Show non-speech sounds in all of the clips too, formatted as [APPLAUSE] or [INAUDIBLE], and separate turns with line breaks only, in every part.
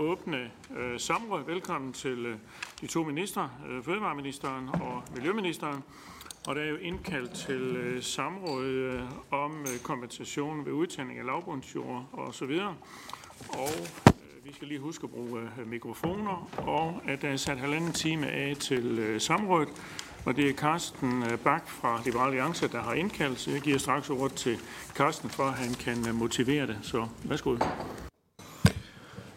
åbne øh, samråd. Velkommen til øh, de to ministre, øh, Fødevareministeren og Miljøministeren. Og der er jo indkaldt til øh, samråd øh, om øh, kompensation ved udtagning af lavbundsjord og så videre. Og øh, vi skal lige huske at bruge øh, mikrofoner, og at der er sat halvanden time af til øh, samrådet. Og det er Carsten øh, Bak fra Liberale Alliance, der har indkaldt. Så jeg giver straks ordet til Carsten, for at han kan øh, motivere det. Så værsgo.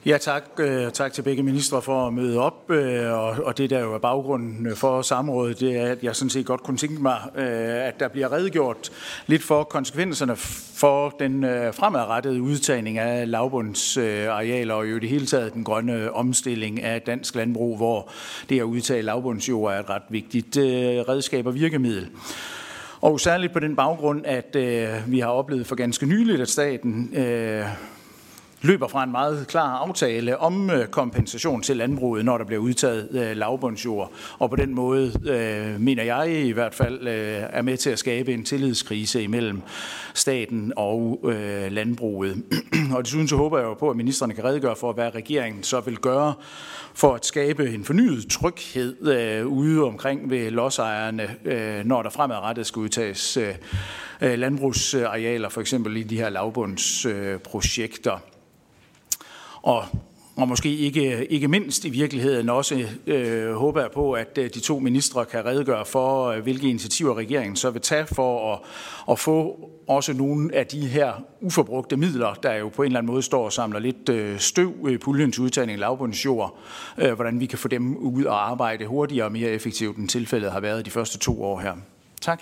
Ja, tak. Øh, tak til begge ministre for at møde op. Øh, og det, der jo er baggrunden for samrådet, det er, at jeg sådan set godt kunne tænke mig, øh, at der bliver redegjort lidt for konsekvenserne for den fremadrettede udtagning af lavbundsarealer og jo i det hele taget den grønne omstilling af dansk landbrug, hvor det at udtage lavbundsjord er et ret vigtigt redskab og virkemiddel. Og særligt på den baggrund, at øh, vi har oplevet for ganske nyligt, at staten øh, løber fra en meget klar aftale om øh, kompensation til landbruget, når der bliver udtaget øh, lavbundsjord. Og på den måde, øh, mener jeg i hvert fald, er med til at skabe en tillidskrise imellem staten og landbruget. [CLEARS THROAT] og desuden så håber jeg jo på, at ministerne kan redegøre for, hvad regeringen så vil gøre for at skabe en fornyet tryghed øh, ude omkring ved lodsejerne, øh, når der fremadrettet skal udtages øh, landbrugsarealer, for eksempel i de her lavbundsprojekter. Øh, og og måske ikke, ikke mindst i virkeligheden også øh, håber jeg på, at øh, de to ministre kan redegøre for, øh, hvilke initiativer regeringen så vil tage for at, at få også nogle af de her uforbrugte midler, der jo på en eller anden måde står og samler lidt øh, støv i puljen til udtagning af lavbundsjord, øh, hvordan vi kan få dem ud og arbejde hurtigere og mere effektivt, end tilfældet har været de første to år her. Tak.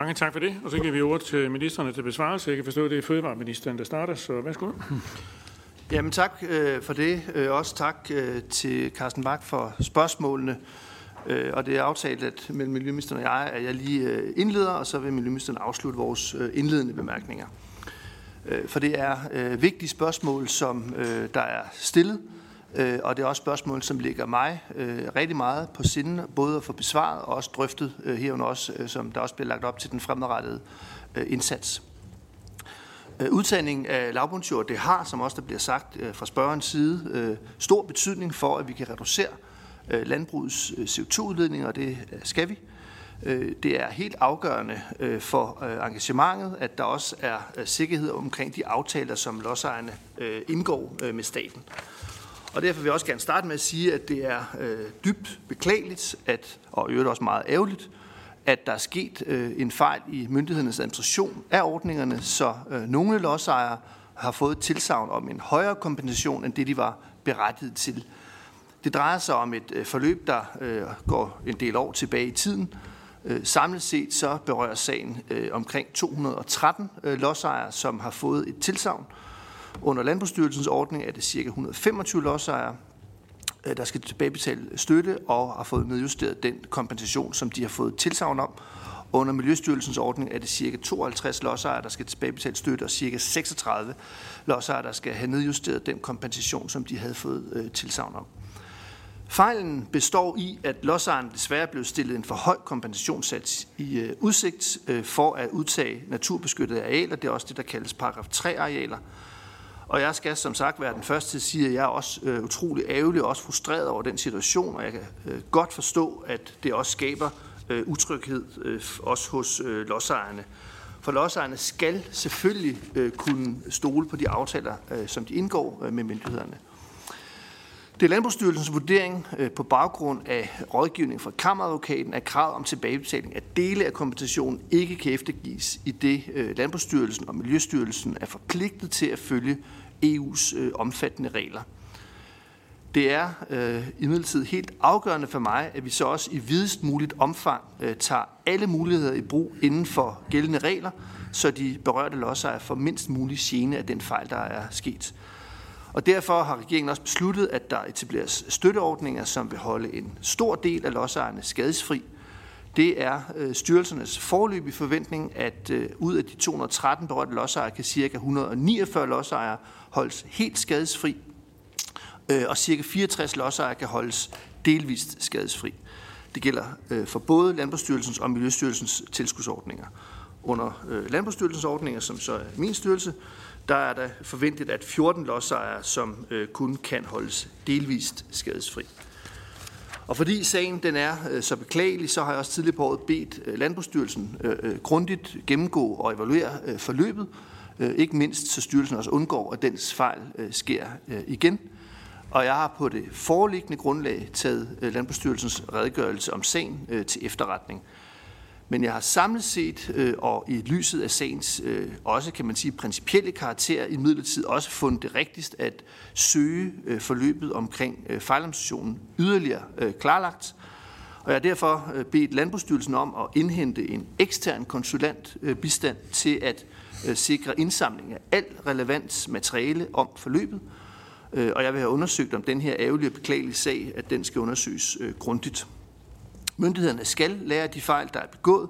Mange tak for det, og så giver vi ordet til ministerne til besvarelse. Jeg kan forstå, at det er fødevareministeren, der starter, så værsgo.
Jamen tak øh, for det. Øh, også tak øh, til Carsten Bak for spørgsmålene. Øh, og det er aftalt at mellem Miljøministeren og jeg, at jeg lige øh, indleder, og så vil Miljøministeren afslutte vores øh, indledende bemærkninger. Øh, for det er øh, vigtige spørgsmål, som øh, der er stillet, øh, og det er også spørgsmål, som ligger mig øh, rigtig meget på sinde, både at få besvaret og også drøftet øh, herunder også, øh, som der også bliver lagt op til den fremadrettede øh, indsats. Øh, udtagning af lavbundsjord, det har, som også der bliver sagt øh, fra spørgerens side, øh, stor betydning for, at vi kan reducere landbrugets CO2-udledninger, og det skal vi. Det er helt afgørende for engagementet, at der også er sikkerhed omkring de aftaler, som lodsejerne indgår med staten. Og derfor vil jeg også gerne starte med at sige, at det er dybt beklageligt, at, og i øvrigt også meget ærgerligt, at der er sket øh, en fejl i myndighedernes administration af ordningerne, så øh, nogle lodsejere har fået tilsavn om en højere kompensation end det, de var berettiget til. Det drejer sig om et øh, forløb, der øh, går en del år tilbage i tiden. Øh, samlet set så berører sagen øh, omkring 213 øh, lodsejere, som har fået et tilsavn. Under Landbrugsstyrelsens ordning er det ca. 125 lodsejere, Øh, der skal tilbagebetale støtte og har fået nedjusteret den kompensation, som de har fået tilsavn om. Under Miljøstyrelsens ordning er det ca. 52 lodsejere, der skal tilbagebetale støtte, og ca. 36 lodsejere, der skal have nedjusteret den kompensation, som de havde fået øh, tilsavn om. Fejlen består i, at lodsejeren desværre blev stillet en for høj kompensationssats i øh, udsigt øh, for at udtage naturbeskyttede arealer. Det er også det, der kaldes paragraf 3-arealer. Og jeg skal som sagt være den første til at sige, at jeg er også øh, utrolig ærgerlig og også frustreret over den situation, og jeg kan øh, godt forstå, at det også skaber øh, utryghed, øh, også hos øh, lodsejerne. For lodsejerne skal selvfølgelig øh, kunne stole på de aftaler, øh, som de indgår øh, med myndighederne. Det er Landbrugsstyrelsens vurdering øh, på baggrund af rådgivning fra kammeradvokaten, at krav om tilbagebetaling af dele af kompensationen ikke kan eftergives i det øh, Landbrugsstyrelsen og Miljøstyrelsen er forpligtet til at følge EU's øh, omfattende regler. Det er øh, imidlertid helt afgørende for mig, at vi så også i videst muligt omfang øh, tager alle muligheder i brug inden for gældende regler, så de berørte lodsejere får mindst mulig gene af den fejl, der er sket. Og derfor har regeringen også besluttet, at der etableres støtteordninger, som vil holde en stor del af lodsejerne skadesfri. Det er øh, styrelsernes forløbige forventning, at øh, ud af de 213 berørte lodsejere kan ca. 149 lodsejere holdes helt skadesfri, øh, og cirka 64 lodsejere kan holdes delvist skadesfri. Det gælder øh, for både Landbrugsstyrelsens og Miljøstyrelsens tilskudsordninger. Under øh, Landbrugsstyrelsens ordninger, som så er min styrelse, der er der forventet, at 14 lodsejere, som kun kan holdes delvist skadesfri. Og fordi sagen den er øh, så beklagelig, så har jeg også tidligere på året bedt øh, Landbrugsstyrelsen øh, grundigt gennemgå og evaluere øh, forløbet, Øh, ikke mindst så styrelsen også undgår, at dens fejl øh, sker øh, igen. Og jeg har på det foreliggende grundlag taget Landbrugsstyrelsens redegørelse om sagen til efterretning. Men jeg har samlet set og i lyset af sagens også, kan man sige, principielle karakter i midlertid også fundet det rigtigst at søge forløbet omkring øh, fejladministrationen yderligere klarlagt. Og jeg har derfor bedt Landbrugsstyrelsen om at indhente en ekstern konsulent bistand til at Øh, sikre indsamling af alt relevant materiale om forløbet. Øh, og jeg vil have undersøgt, om den her ærgerlige og beklagelige sag, at den skal undersøges øh, grundigt. Myndighederne skal lære de fejl, der er begået,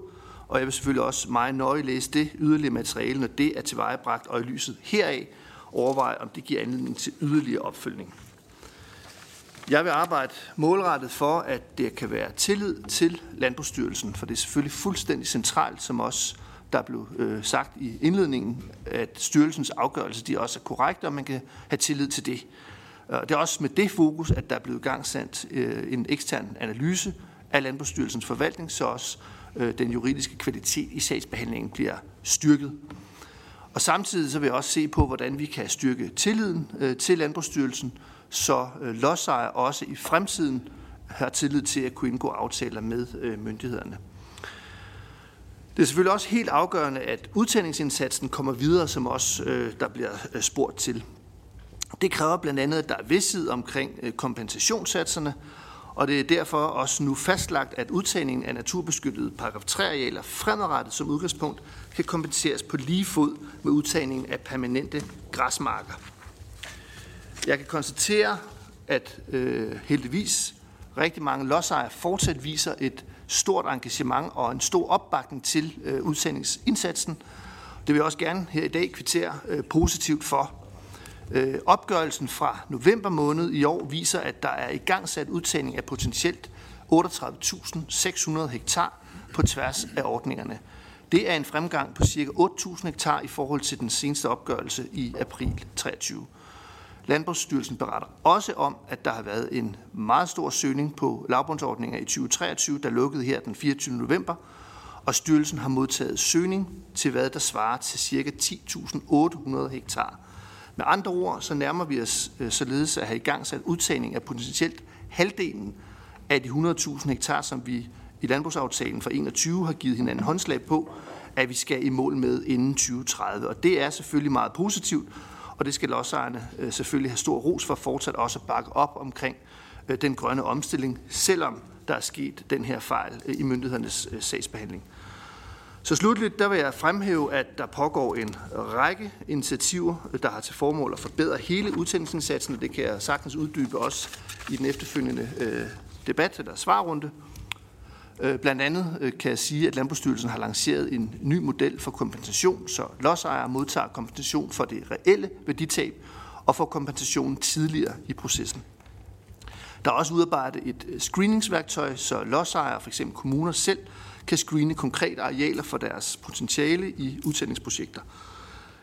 og jeg vil selvfølgelig også meget nøje læse det yderligere materiale, når det er tilvejebragt, og i lyset heraf overveje, om det giver anledning til yderligere opfølgning. Jeg vil arbejde målrettet for, at der kan være tillid til Landbrugsstyrelsen, for det er selvfølgelig fuldstændig centralt, som også der blev øh, sagt i indledningen, at styrelsens afgørelse de også er korrekte, og man kan have tillid til det. Det er også med det fokus, at der er blevet gangsat øh, en ekstern analyse af Landbrugsstyrelsens forvaltning, så også øh, den juridiske kvalitet i sagsbehandlingen bliver styrket. Og samtidig så vil jeg også se på, hvordan vi kan styrke tilliden øh, til Landbrugsstyrelsen, så øh, lodsejere også i fremtiden har tillid til at kunne indgå aftaler med øh, myndighederne. Det er selvfølgelig også helt afgørende, at udtændingsindsatsen kommer videre, som også øh, der bliver øh, spurgt til. Det kræver blandt andet, at der er vidsthed omkring øh, kompensationssatserne, og det er derfor også nu fastlagt, at udtagningen af naturbeskyttede paragraf 3 arealer fremadrettet som udgangspunkt kan kompenseres på lige fod med udtagningen af permanente græsmarker. Jeg kan konstatere, at øh, heldigvis rigtig mange lodsejere fortsat viser et stort engagement og en stor opbakning til øh. Det vil jeg også gerne her i dag kvittere øh, positivt for. Øh, opgørelsen fra november måned i år viser, at der er i gang sat udtagning af potentielt 38.600 hektar på tværs af ordningerne. Det er en fremgang på ca. 8.000 hektar i forhold til den seneste opgørelse i april 23. Landbrugsstyrelsen beretter også om, at der har været en meget stor søgning på lavbundsordninger i 2023, der lukkede her den 24. november, og styrelsen har modtaget søgning til hvad der svarer til ca. 10.800 hektar. Med andre ord, så nærmer vi os øh, således at have i gang sat udtagning af potentielt halvdelen af de 100.000 hektar, som vi i landbrugsaftalen for 21 har givet hinanden håndslag på, at vi skal i mål med inden 2030. Og det er selvfølgelig meget positivt, og det skal lodsejerne øh, selvfølgelig have stor ros for fortsat også at bakke op omkring øh, den grønne omstilling, selvom der er sket den her fejl øh, i myndighedernes sagsbehandling. Så slutligt der vil jeg fremhæve, at der pågår en række initiativer, der har til formål at forbedre hele udtændingsindsatsen, og det kan jeg sagtens uddybe også i den efterfølgende øh, debat eller svarrunde. Øh, blandt andet øh, kan jeg sige, at Landbrugsstyrelsen har lanceret en ny model for kompensation, så lodsejere modtager kompensation for det reelle værditab og får kompensation tidligere i processen. Der er også udarbejdet et øh, screeningsværktøj, så lodsejere, f.eks. kommuner selv, kan screene konkrete arealer for deres potentiale i udtændingsprojekter.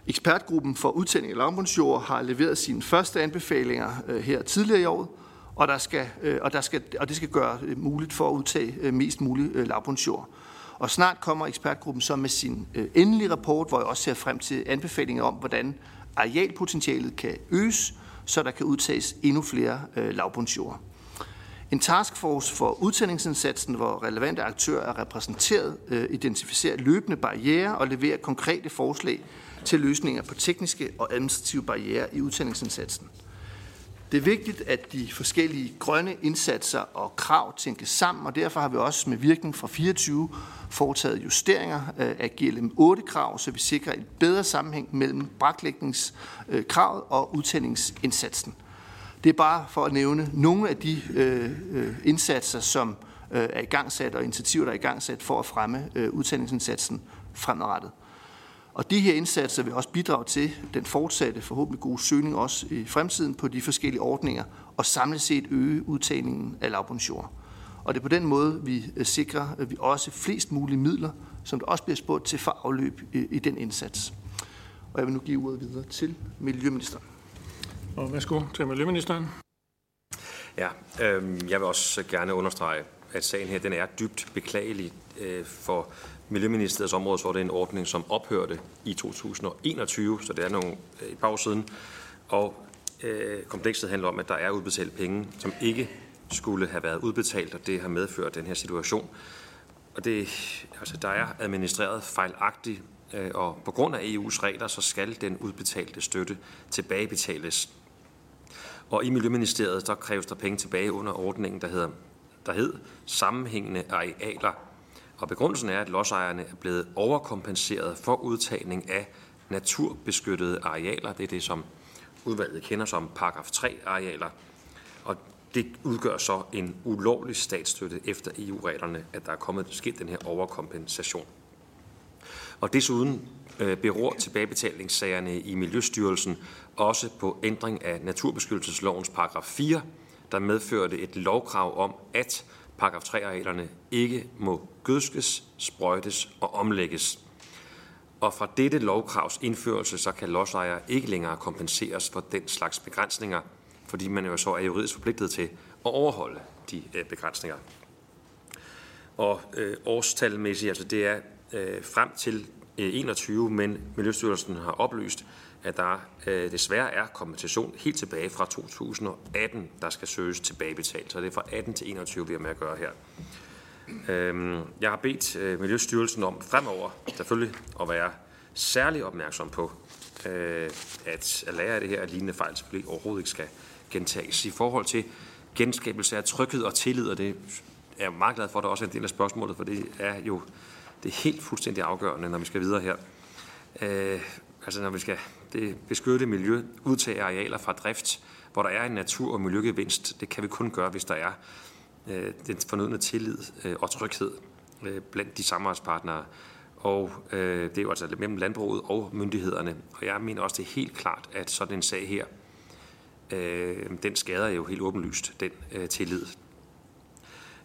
Ekspertgruppen for udtænding af lavbundsjord har leveret sine første anbefalinger her tidligere i året, og, der skal, øh, og, der skal, og det skal gøre øh, muligt for at udtage øh, mest muligt lavbundsjord. Og snart kommer ekspertgruppen så med sin endelige rapport, hvor jeg også ser frem til anbefalinger om, hvordan arealpotentialet kan øges, så der kan udtages endnu flere lavbundsjord. En taskforce for udtændingsindsatsen, hvor relevante aktører er repræsenteret, identificerer løbende barriere og leverer konkrete forslag til løsninger på tekniske og administrative barriere i udtændingsindsatsen. Det er vigtigt, at de forskellige grønne indsatser og krav tænkes sammen, og derfor har vi også med virkning fra 24 foretaget justeringer øh, af GLM 8-krav, så vi sikrer en bedre sammenhæng mellem braklægningskravet øh, og udtændingsindsatsen. Det er bare for at nævne nogle af de øh, indsatser, som er i gang sat, og initiativer, der er i gang sat for at fremme udtændingsindsatsen fremadrettet. Og de her indsatser vil også bidrage til den fortsatte forhåbentlig gode søgning også i fremtiden på de forskellige ordninger, og samlet set øge udtagningen af lavbundsjord. Og det er på den måde, vi øh, sikrer, at vi også flest mulige midler, som der også bliver spurgt til for afløb i, i den indsats. Og jeg vil nu give ordet videre til Miljøministeren.
Og værsgo til Miljøministeren.
Ja, øh, jeg vil også gerne understrege, at sagen her den er dybt beklagelig øh, for Miljøministeriets område, så var det en ordning, som ophørte i 2021, så det er nogle øh, i bagsiden. Og øh, komplekset handler om, at der er udbetalt penge, som ikke skulle have været udbetalt, og det har medført den her situation. Og det, altså, der er administreret fejlagtigt, øh, og på grund af EU's regler, så skal den udbetalte støtte tilbagebetales. Og i Miljøministeriet, der kræves der penge tilbage under ordningen, der hedder der hed sammenhængende arealer. Og begrundelsen er, at lodsejerne er blevet overkompenseret for udtagning af naturbeskyttede arealer. Det er det, som udvalget kender som paragraf 3 arealer. Og det udgør så en ulovlig statsstøtte efter EU-reglerne, at der er kommet sket den her overkompensation. Og desuden øh, beror tilbagebetalingssagerne i Miljøstyrelsen også på ændring af naturbeskyttelseslovens paragraf 4, der medførte et lovkrav om, at paragraf 3-arealerne ikke må gødskes, sprøjtes og omlægges. Og fra dette lovkravs indførelse, så kan lodsejere ikke længere kompenseres for den slags begrænsninger, fordi man jo så er juridisk forpligtet til at overholde de øh, begrænsninger. Og øh, årstalmæssigt, altså det er øh, frem til øh, 21, men Miljøstyrelsen har oplyst, at der øh, desværre er kompensation helt tilbage fra 2018, der skal søges tilbagebetalt. Så det er fra 18 til 21, vi har med at gøre her. Øh, jeg har bedt øh, Miljøstyrelsen om fremover selvfølgelig at være særlig opmærksom på, øh, at, at lære af det her, at lignende fejl selvfølgelig overhovedet ikke skal gentages. I forhold til genskabelse af tryghed og tillid, og det er jeg meget glad for, at der også er en del af spørgsmålet, for det er jo det er helt fuldstændig afgørende, når vi skal videre her. Øh, altså når vi skal det beskytte miljø, udtage arealer fra drift, hvor der er en natur- og miljøgevinst, det kan vi kun gøre, hvis der er øh, den fornødne tillid øh, og tryghed øh, blandt de samarbejdspartnere. Og øh, det er jo altså mellem landbruget og myndighederne. Og jeg mener også, det er helt klart, at sådan en sag her, øh, den skader jo helt åbenlyst den øh, tillid.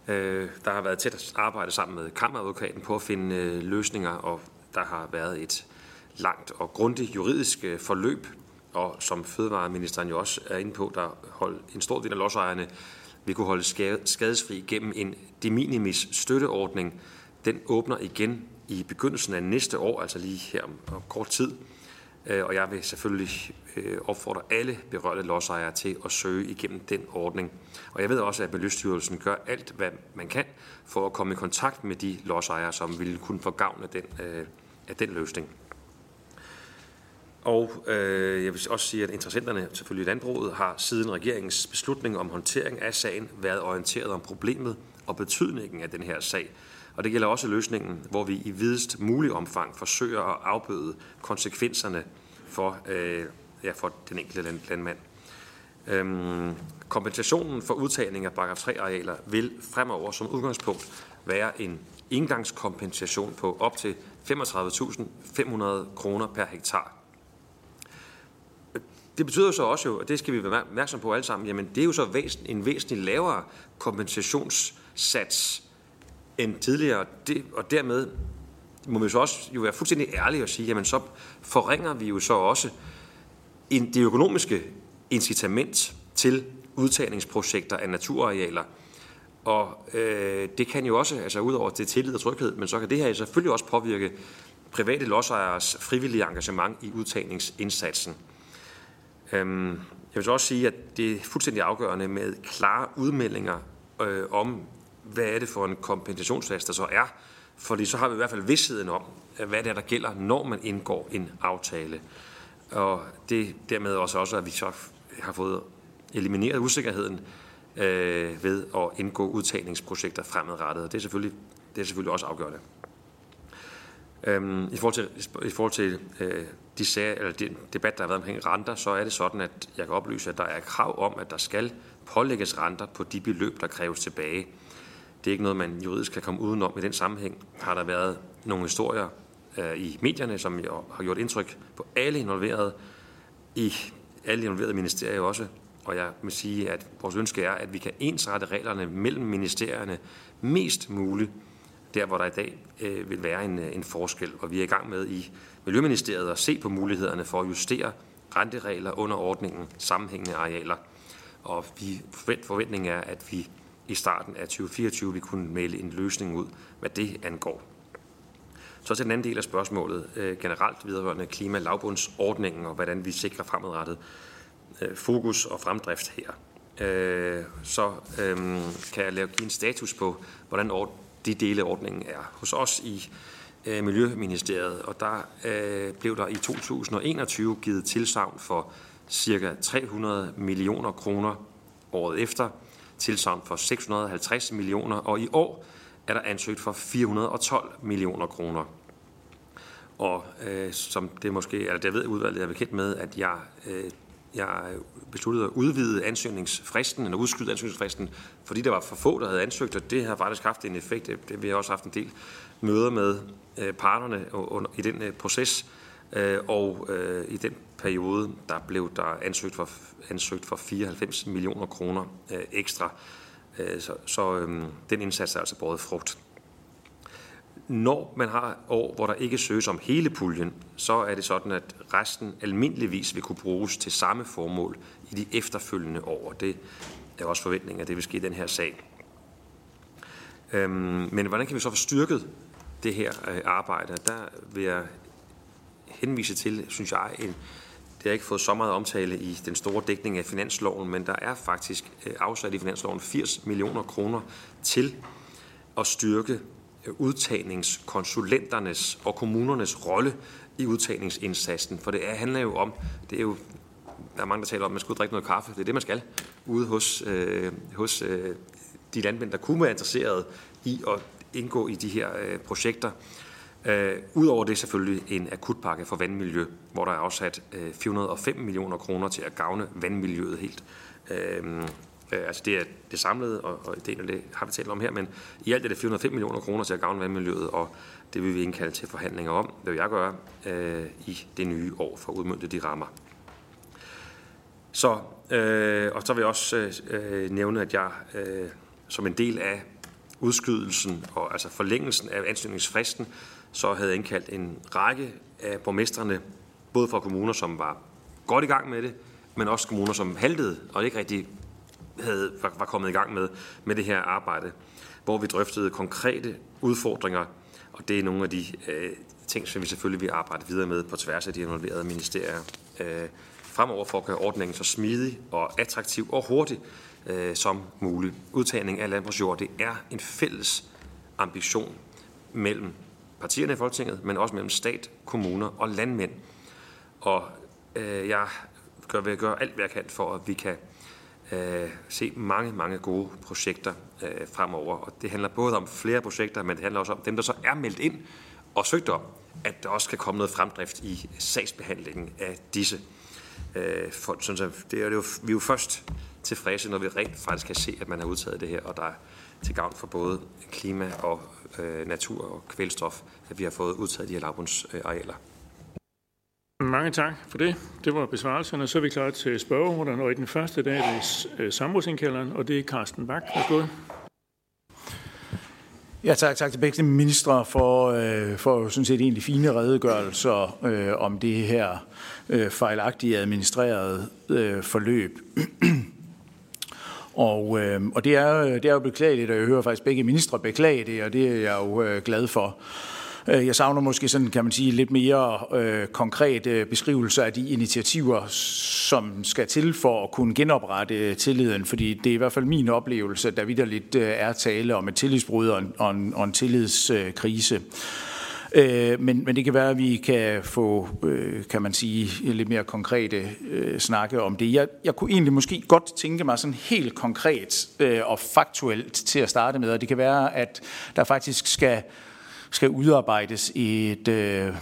Øh, der har været tæt arbejde sammen med kammeradvokaten på at finde øh, løsninger, og der har været et langt og grundigt juridisk øh, forløb, og som fødevareministeren jo også er inde på, der holdt en stor del af lodsejerne vi kunne holde skadesfri gennem en de minimis støtteordning. Den åbner igen i begyndelsen af næste år, altså lige her om kort tid. Øh, og jeg vil selvfølgelig øh, opfordre alle berørte lodsejere til at søge igennem den ordning. Og jeg ved også, at Miljøstyrelsen gør alt, hvad man kan for at komme i kontakt med de lodsejere, som ville kunne få gavn af den, af den løsning. Og øh, jeg vil også sige, at interessenterne, selvfølgelig landbruget, har siden regeringens beslutning om håndtering af sagen været orienteret om problemet og betydningen af den her sag. Og det gælder også løsningen, hvor vi i videst mulig omfang forsøger at afbøde konsekvenserne for, øh, ja, for den enkelte land, landmand. Øhm, kompensationen for udtagning af paragraf 3-arealer vil fremover som udgangspunkt være en engangskompensation på op til 35.500 kroner per hektar det betyder så også jo, og det skal vi være opmærksom på alle sammen, jamen det er jo så væsent, en væsentlig lavere kompensationssats end tidligere, det, og dermed må vi så også jo være fuldstændig ærlige og sige, jamen så forringer vi jo så også en, det økonomiske incitament til udtagningsprojekter af naturarealer. Og øh, det kan jo også, altså udover det tillid og tryghed, men så kan det her selvfølgelig også påvirke private lodsejeres frivillige engagement i udtagningsindsatsen. Øhm, jeg vil så også sige, at det er fuldstændig afgørende med klare udmeldinger øh, om, hvad er det for en kompensationsfas, der så er. Fordi så har vi i hvert fald vidstheden om, øh, hvad det er, der gælder, når man indgår en aftale. Og det dermed også, også at vi så har fået elimineret usikkerheden øh, ved at indgå udtagningsprojekter fremadrettet. Det er selvfølgelig, det er selvfølgelig også afgørende. Øhm, I forhold til, i forhold til øh, de sager, eller den debat, der har været omkring renter, så er det sådan, at jeg kan oplyse, at der er krav om, at der skal pålægges renter på de beløb, der kræves tilbage. Det er ikke noget, man juridisk kan komme udenom. I den sammenhæng har der været nogle historier øh, i medierne, som har gjort indtryk på alle involverede, i alle involverede ministerier også. Og jeg vil sige, at vores ønske er, at vi kan ensrette reglerne mellem ministerierne mest muligt der hvor der i dag øh, vil være en, øh, en forskel. Og vi er i gang med i Miljøministeriet at se på mulighederne for at justere renteregler under ordningen sammenhængende arealer. Og vi forventningen er, at vi i starten af 2024 vil kunne melde en løsning ud, hvad det angår. Så til den anden del af spørgsmålet, øh, generelt vedrørende klimalavbundsordningen og hvordan vi sikrer fremadrettet øh, fokus og fremdrift her. Øh, så øh, kan jeg lave, give en status på, hvordan de dele af ordningen er. Hos os i øh, Miljøministeriet, og der øh, blev der i 2021 givet tilsavn for cirka 300 millioner kroner året efter, tilsavn for 650 millioner, og i år er der ansøgt for 412 millioner kroner. Og øh, som det måske, eller det ved udvalget er bekendt med, at jeg, øh, jeg besluttede at udvide ansøgningsfristen, eller udskyde ansøgningsfristen, fordi der var for få, der havde ansøgt, og det har faktisk haft en effekt. Det, vi har også haft en del møder med øh, parterne under, i den øh, proces, øh, og i den periode, der blev der ansøgt for, ansøgt for 94 millioner kroner ekstra. Så så øhm, den indsats er altså båret frugt. Når man har år, hvor der ikke søges om hele puljen, så er det sådan, at resten almindeligvis vil kunne bruges til samme formål i de efterfølgende år. Det er også forventningen, at det vil ske i den her sag. Øhm, men hvordan kan vi så få styrket det her øh, arbejde? Der vil jeg henvise til, synes jeg, en, det har ikke fået så meget omtale i den store dækning af finansloven, men der er faktisk øh, afsat i finansloven 80 millioner kroner til at styrke øh, udtagningskonsulenternes og kommunernes rolle i udtagningsindsatsen. For det handler jo om, det er jo, der er mange, der taler om, at man skulle drikke noget kaffe. Det er det, man skal ude hos, øh, hos øh, de landmænd, der kunne være interesseret i at indgå i de her øh, projekter. Øh, Udover det selvfølgelig en akutpakke for vandmiljø, hvor der er afsat øh, 405 millioner kroner til at gavne vandmiljøet helt. Øh, Øh, altså det er det samlede, og, og det af det har vi talt om her, men i alt er det 405 millioner kroner til at gavne vandmiljøet, og det vil vi indkalde til forhandlinger om. Det vil jeg gøre øh, i det nye år for at udmønte de rammer. Så, øh, og så vil jeg også øh, nævne, at jeg øh, som en del af udskydelsen og altså forlængelsen af ansøgningsfristen, så havde jeg indkaldt en række af borgmestrene, både fra kommuner, som var godt i gang med det, men også kommuner, som haltede og ikke rigtig havde, var, var kommet i gang med, med det her arbejde, hvor vi drøftede konkrete udfordringer, og det er nogle af de øh, ting, som vi selvfølgelig vil arbejde videre med på tværs af de involverede ministerier øh, fremover for at gøre ordningen så smidig og attraktiv og hurtig øh, som muligt. Udtagning af landbrugsjord, det er en fælles ambition mellem partierne i Folketinget, men også mellem stat, kommuner og landmænd. Og øh, jeg gør, vil gøre alt, hvad jeg kan for, at vi kan øh, se mange, mange gode projekter øh, fremover. Og det handler både om flere projekter, men det handler også om dem, der så er meldt ind og søgt om, at der også kan komme noget fremdrift i sagsbehandlingen af disse. Øh, for, sådan, så det er jo, vi er jo først tilfredse, når vi rent faktisk kan se, at man har udtaget det her, og der er til gavn for både klima og øh, natur og kvælstof, at vi har fået udtaget de her lavbundsarealer.
Mange tak for det. Det var besvarelserne. Så er vi klar til spørgerunderne, og i den første dag er det samrådsindkalderen, og det er Carsten Bak. Værsgo.
Ja, tak, tak til begge ministre for, øh, for sådan set egentlig fine redegørelser øh, om det her øh, fejlagtige administreret øh, forløb. [CLEARS THROAT] og, øh, og det, er, øh, det er jo beklageligt, og jeg hører faktisk begge ministre beklage det, og det er jeg jo øh, glad for. Øh, jeg savner måske sådan, kan man sige, lidt mere øh, konkrete beskrivelser af de initiativer, som skal til for at kunne genoprette tilliden, fordi det er i hvert fald min oplevelse, at der vidderligt øh, er tale om et tillidsbrud og en, og en, og en tillidskrise. Øh, Øh, men, men det kan være, at vi kan få, øh, kan man sige, lidt mere konkrete øh, snakke om det. Jeg, jeg kunne egentlig måske godt tænke mig sådan helt konkret øh, og faktuelt til at starte med, og det kan være, at der faktisk skal skal udarbejdes et, øh,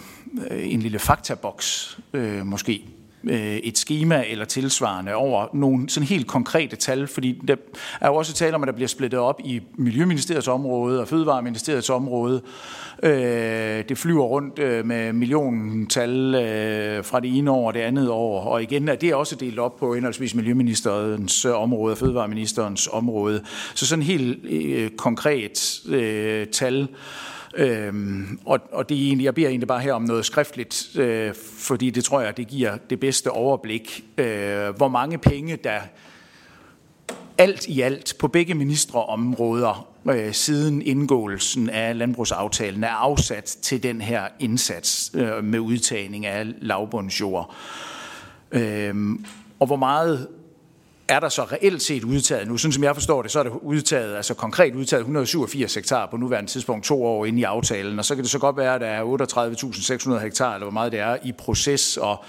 en lille faktaboks, øh, måske øh, et schema eller tilsvarende over nogle sådan helt konkrete tal, fordi der er jo også tale om, at der bliver splittet op i Miljøministeriets område og Fødevareministeriets område. Øh, det flyver rundt øh, med milliontal øh, fra det ene år og det andet år, og igen er det også delt op på henholdsvis Miljøministeriets øh, område og Fødevareministerens område. Så sådan helt øh, konkret øh, tal. Øhm, og, og det er egentlig, jeg beder egentlig bare her om noget skriftligt, øh, fordi det tror jeg, det giver det bedste overblik. Øh, hvor mange penge, der alt i alt på begge ministerområder øh, siden indgåelsen af landbrugsaftalen er afsat til den her indsats øh, med udtagning af lavbundsjord. Øh, og hvor meget er der så reelt set udtaget nu? Sådan som jeg forstår det, så er det udtaget, altså konkret udtaget 187 hektar på nuværende tidspunkt to år inde i aftalen, og så kan det så godt være, at der er 38.600 hektar, eller hvor meget det er, i proces, og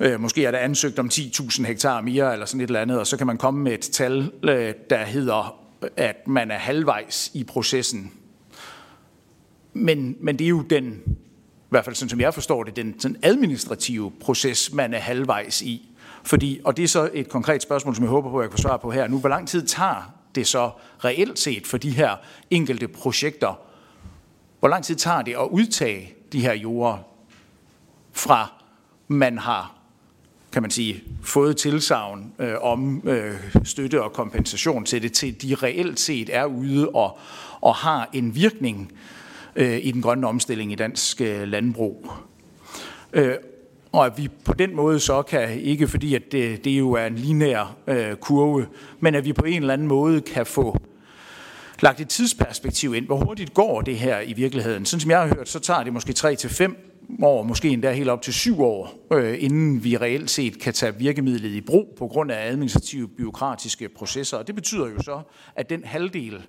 øh, måske er der ansøgt om 10.000 hektar mere, eller sådan et eller andet, og så kan man komme med et tal, øh, der hedder, at man er halvvejs i processen. Men, men det er jo den, i hvert fald sådan som jeg forstår det, den, den administrative proces, man er halvvejs i. Fordi, og det er så et konkret spørgsmål, som jeg håber på, at jeg kan svare på her nu. Hvor lang tid tager det så reelt set for de her enkelte projekter? Hvor lang tid tager det at udtage de her jorder fra man har kan man sige, fået tilsavn øh, om øh, støtte og kompensation til det, til de reelt set er ude og, og har en virkning øh, i den grønne omstilling i dansk øh, landbrug. Øh, og at vi på den måde så kan, ikke fordi at det, det jo er en linær øh, kurve, men at vi på en eller anden måde kan få lagt et tidsperspektiv ind. Hvor hurtigt går det her i virkeligheden? Sådan som jeg har hørt, så tager det måske 3 til 5 år, måske endda helt op til 7 år, øh, inden vi reelt set kan tage virkemidlet i brug på grund af administrative byråkratiske processer. Og det betyder jo så, at den halvdel,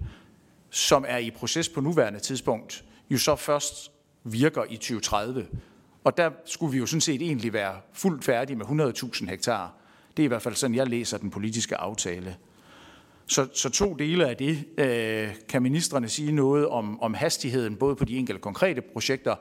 som er i proces på nuværende tidspunkt, jo så først virker i 2030. Og der skulle vi jo sådan set egentlig være fuldt færdige med 100.000 hektar. Det er i hvert fald sådan, jeg læser den politiske aftale. Så, så to dele af det. Øh, kan ministerne sige noget om, om hastigheden, både på de enkelte konkrete projekter,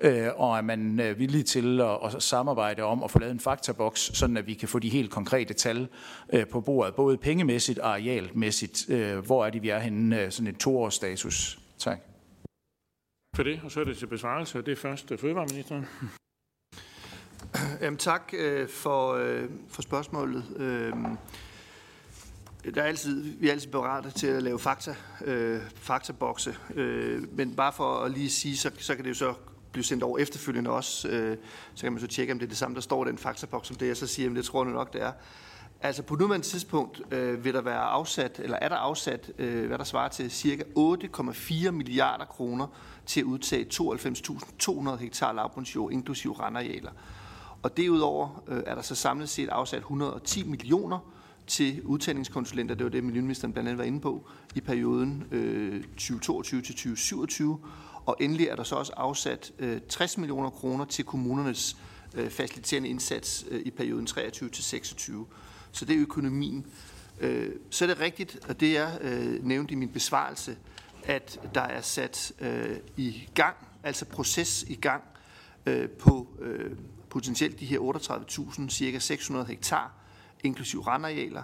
øh, og er man øh, villig til at, at samarbejde om at få lavet en faktaboks, sådan at vi kan få de helt konkrete tal øh, på bordet, både pengemæssigt og arealmæssigt. Øh, hvor er det, vi er henne, øh, sådan en toårsstatus? Tak
for det, og så er det til besvarelse, og det er først øh, fødevareministeren. [CLEARS THROAT]
Jamen, tak øh, for, øh, for spørgsmålet. Øh, der er altid, vi er altid berette til at lave fakta, øh, faktabokse, øh, men bare for at lige sige, så, så kan det jo så blive sendt over efterfølgende også, øh, så kan man så tjekke, om det er det samme, der står i den faktaboks, som det jeg så siger, men det tror jeg nok, det er. Altså på nuværende tidspunkt øh, vil der være afsat, eller er der afsat, øh, hvad der svarer til cirka 8,4 milliarder kroner til at udtage 92.200 hektar lavbundsjord, inklusive randarealer. Og derudover øh, er der så samlet set afsat 110 millioner til udtagningskonsulenter, det var det, Miljøministeren blandt andet var inde på, i perioden øh, 2022 til 2027. Og endelig er der så også afsat øh, 60 millioner kroner til kommunernes øh, faciliterende indsats øh, i perioden 23 til 26. Så det er økonomien. Øh, så er det rigtigt, og det jeg øh, nævnte i min besvarelse, at der er sat øh, i gang, altså proces i gang øh, på øh, potentielt de her 38.000, cirka 600 hektar, inklusiv randarealer.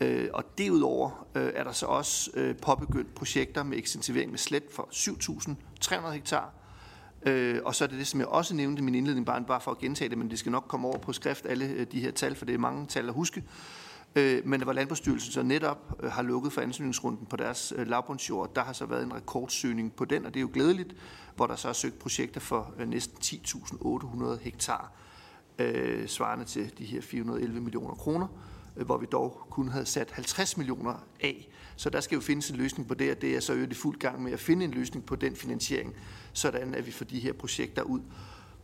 Øh, og derudover øh, er der så også øh, påbegyndt projekter med ekstensivering med slet for 7.300 hektar. Øh, og så er det det, som jeg også nævnte i min indledning, bare, bare for at gentage det, men det skal nok komme over på skrift, alle øh, de her tal, for det er mange tal at huske. Øh, men hvor Landbrugsstyrelsen så netop øh, har lukket for ansøgningsrunden på deres øh, lavbundsjord, der har så været en rekordsøgning på den, og det er jo glædeligt, hvor der så er søgt projekter for næsten 10.800 hektar, svarende til de her 411 millioner kroner, hvor vi dog kun havde sat 50 millioner af. Så der skal jo findes en løsning på det, og det er så øvrigt i fuld gang med at finde en løsning på den finansiering, sådan at vi får de her projekter ud.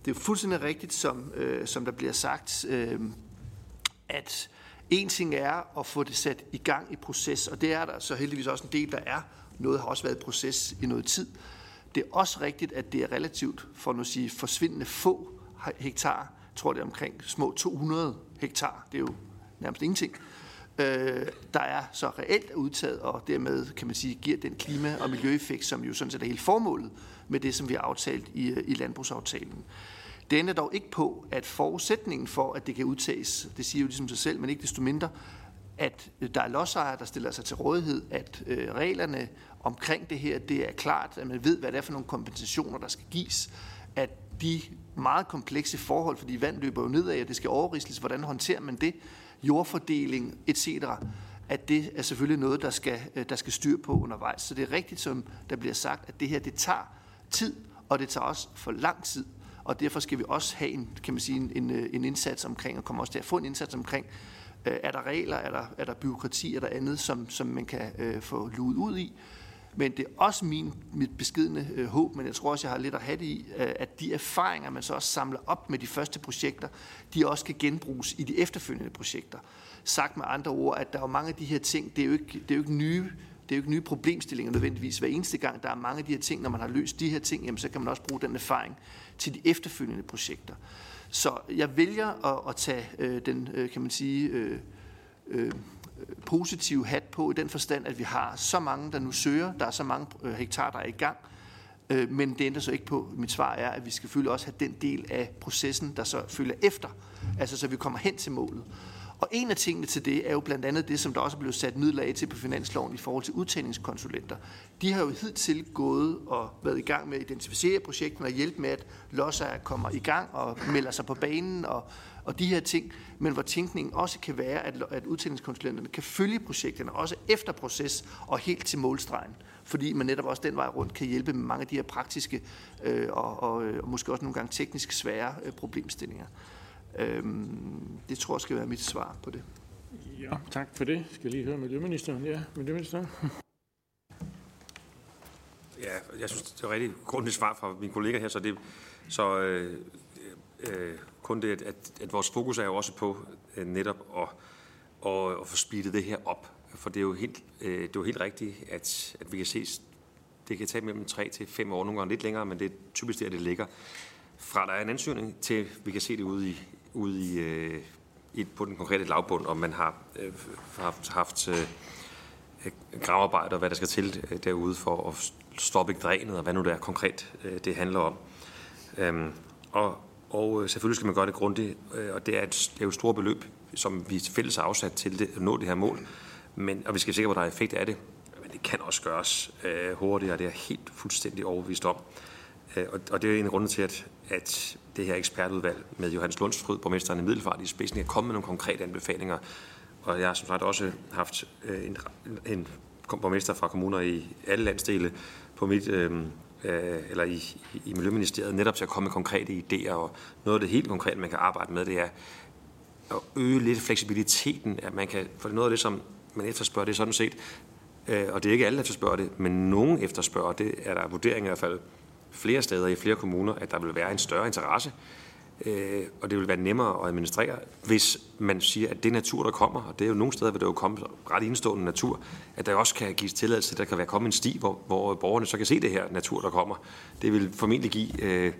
Det er jo fuldstændig rigtigt, som, øh, som der bliver sagt, øh, at en ting er at få det sat i gang i proces, og det er der så heldigvis også en del, der er. Noget har også været i proces i noget tid. Det er også rigtigt, at det er relativt, for at sige, forsvindende få hektar. Jeg tror, det er omkring små 200 hektar. Det er jo nærmest ingenting. Øh, der er så reelt udtaget, og dermed kan man sige, giver den klima- og miljøeffekt, som jo sådan set er helt formålet med det, som vi har aftalt i, øh, i landbrugsaftalen. Det ændrer dog ikke på, at forudsætningen for, at det kan udtages, det siger jo ligesom sig selv, men ikke desto mindre, at øh, der er lodsejere, der stiller sig til rådighed, at øh, reglerne omkring det her, det er klart, at man ved, hvad det er for nogle kompensationer, der skal gives, at de meget komplekse forhold, fordi vand løber jo nedad, og det skal overrisles, hvordan håndterer man det, jordfordeling etc., at det er selvfølgelig noget, der skal, øh, der skal styr på undervejs. Så det er rigtigt, som der bliver sagt, at det her, det tager tid, og det tager også for lang tid. Og derfor skal vi også have en, kan man sige, en, en, øh, en indsats omkring, og kommer også til at få en indsats omkring, øh, er der regler, er der, er der byråkrati, er der andet, som, som man kan øh, få luet ud i. Men det er også min, mit beskidende øh, håb, men jeg tror også, jeg har lidt at have det i, øh, at de erfaringer, man så også samler op med de første projekter, de også kan genbruges i de efterfølgende projekter. Sagt med andre ord, at der er mange af de her ting, det er jo ikke, det er jo ikke nye det er jo ikke nye problemstillinger nødvendigvis. Hver eneste gang, der er mange af de her ting, når man har løst de her ting, jamen, så kan man også bruge den erfaring til de efterfølgende projekter. Så jeg vælger at, at tage øh, den, øh, kan man sige, øh, øh, positive hat på i den forstand, at vi har så mange, der nu søger, der er så mange øh, hektar, der er i gang, øh, men det ændrer så ikke på, mit svar er, at vi skal selvfølgelig også have den del af processen, der så følger efter, altså så vi kommer hen til målet. Og en af tingene til det er jo blandt andet det, som der også er blevet sat midler af til på finansloven i forhold til udtagningskonsulenter. De har jo hidtil gået og været i gang med at identificere projekterne og hjælpe med, at lodsejere kommer i gang og melder sig på banen og, og de her ting. Men hvor tænkningen også kan være, at, at udtagningskonsulenterne kan følge projekterne også efter proces og helt til målstregen. Fordi man netop også den vej rundt kan hjælpe med mange af de her praktiske øh, og, og, og måske også nogle gange teknisk svære øh, problemstillinger. Øhm, det tror jeg skal være mit svar på det.
Ja, tak for det. Skal lige høre Miljøministeren. Ja, Miljøministeren.
Ja, jeg synes, det er rigtig grundigt svar fra min kollega her, så det så øh, øh, kun det, at, at vores fokus er jo også på øh, netop at, at, at få speedet det her op. For det er jo helt, øh, det er jo helt rigtigt, at, at vi kan se, det kan tage mellem 3 til 5 år, nogle gange lidt længere, men det er typisk der, det ligger. Fra der er en ansøgning til, vi kan se det ude i, ude i, øh, i, på den konkrete lavbund, om man har øh, haft, haft øh, gravearbejde og hvad der skal til øh, derude for at stoppe drænet, og hvad nu det er konkret, øh, det handler om. Øhm, og, og øh, selvfølgelig skal man gøre det grundigt, øh, og det er, et, det er jo et stort beløb, som vi fælles har afsat til det, at nå det her mål. Men, og vi skal sikre på, at der er effekt af det. Men det kan også gøres øh, hurtigere, det er helt fuldstændig overbevist om. Øh, og, og det er en runde til, at, at det her ekspertudvalg med Johannes Lundsfryd, borgmesteren i Middelfart i spidsen, er kommet med nogle konkrete anbefalinger. Og jeg har som sagt også haft øh, en, en borgmester fra kommuner i alle landsdele på mit, øh, øh, eller i, i Miljøministeriet, netop til at komme med konkrete idéer. Og noget af det helt konkrete, man kan arbejde med, det er at øge lidt fleksibiliteten. At man kan, for noget af det, som man efterspørger, det er sådan set, øh, og det er ikke alle, der efterspørger det, men nogen efterspørger, det er der vurdering i hvert fald flere steder i flere kommuner, at der vil være en større interesse, øh, og det vil være nemmere at administrere, hvis man siger, at det natur, der kommer, og det er jo nogle steder, hvor der jo komme ret indstående natur, at der også kan gives tilladelse til, at der kan være kommet en sti, hvor, hvor borgerne så kan se det her natur, der kommer. Det vil formentlig give, øh,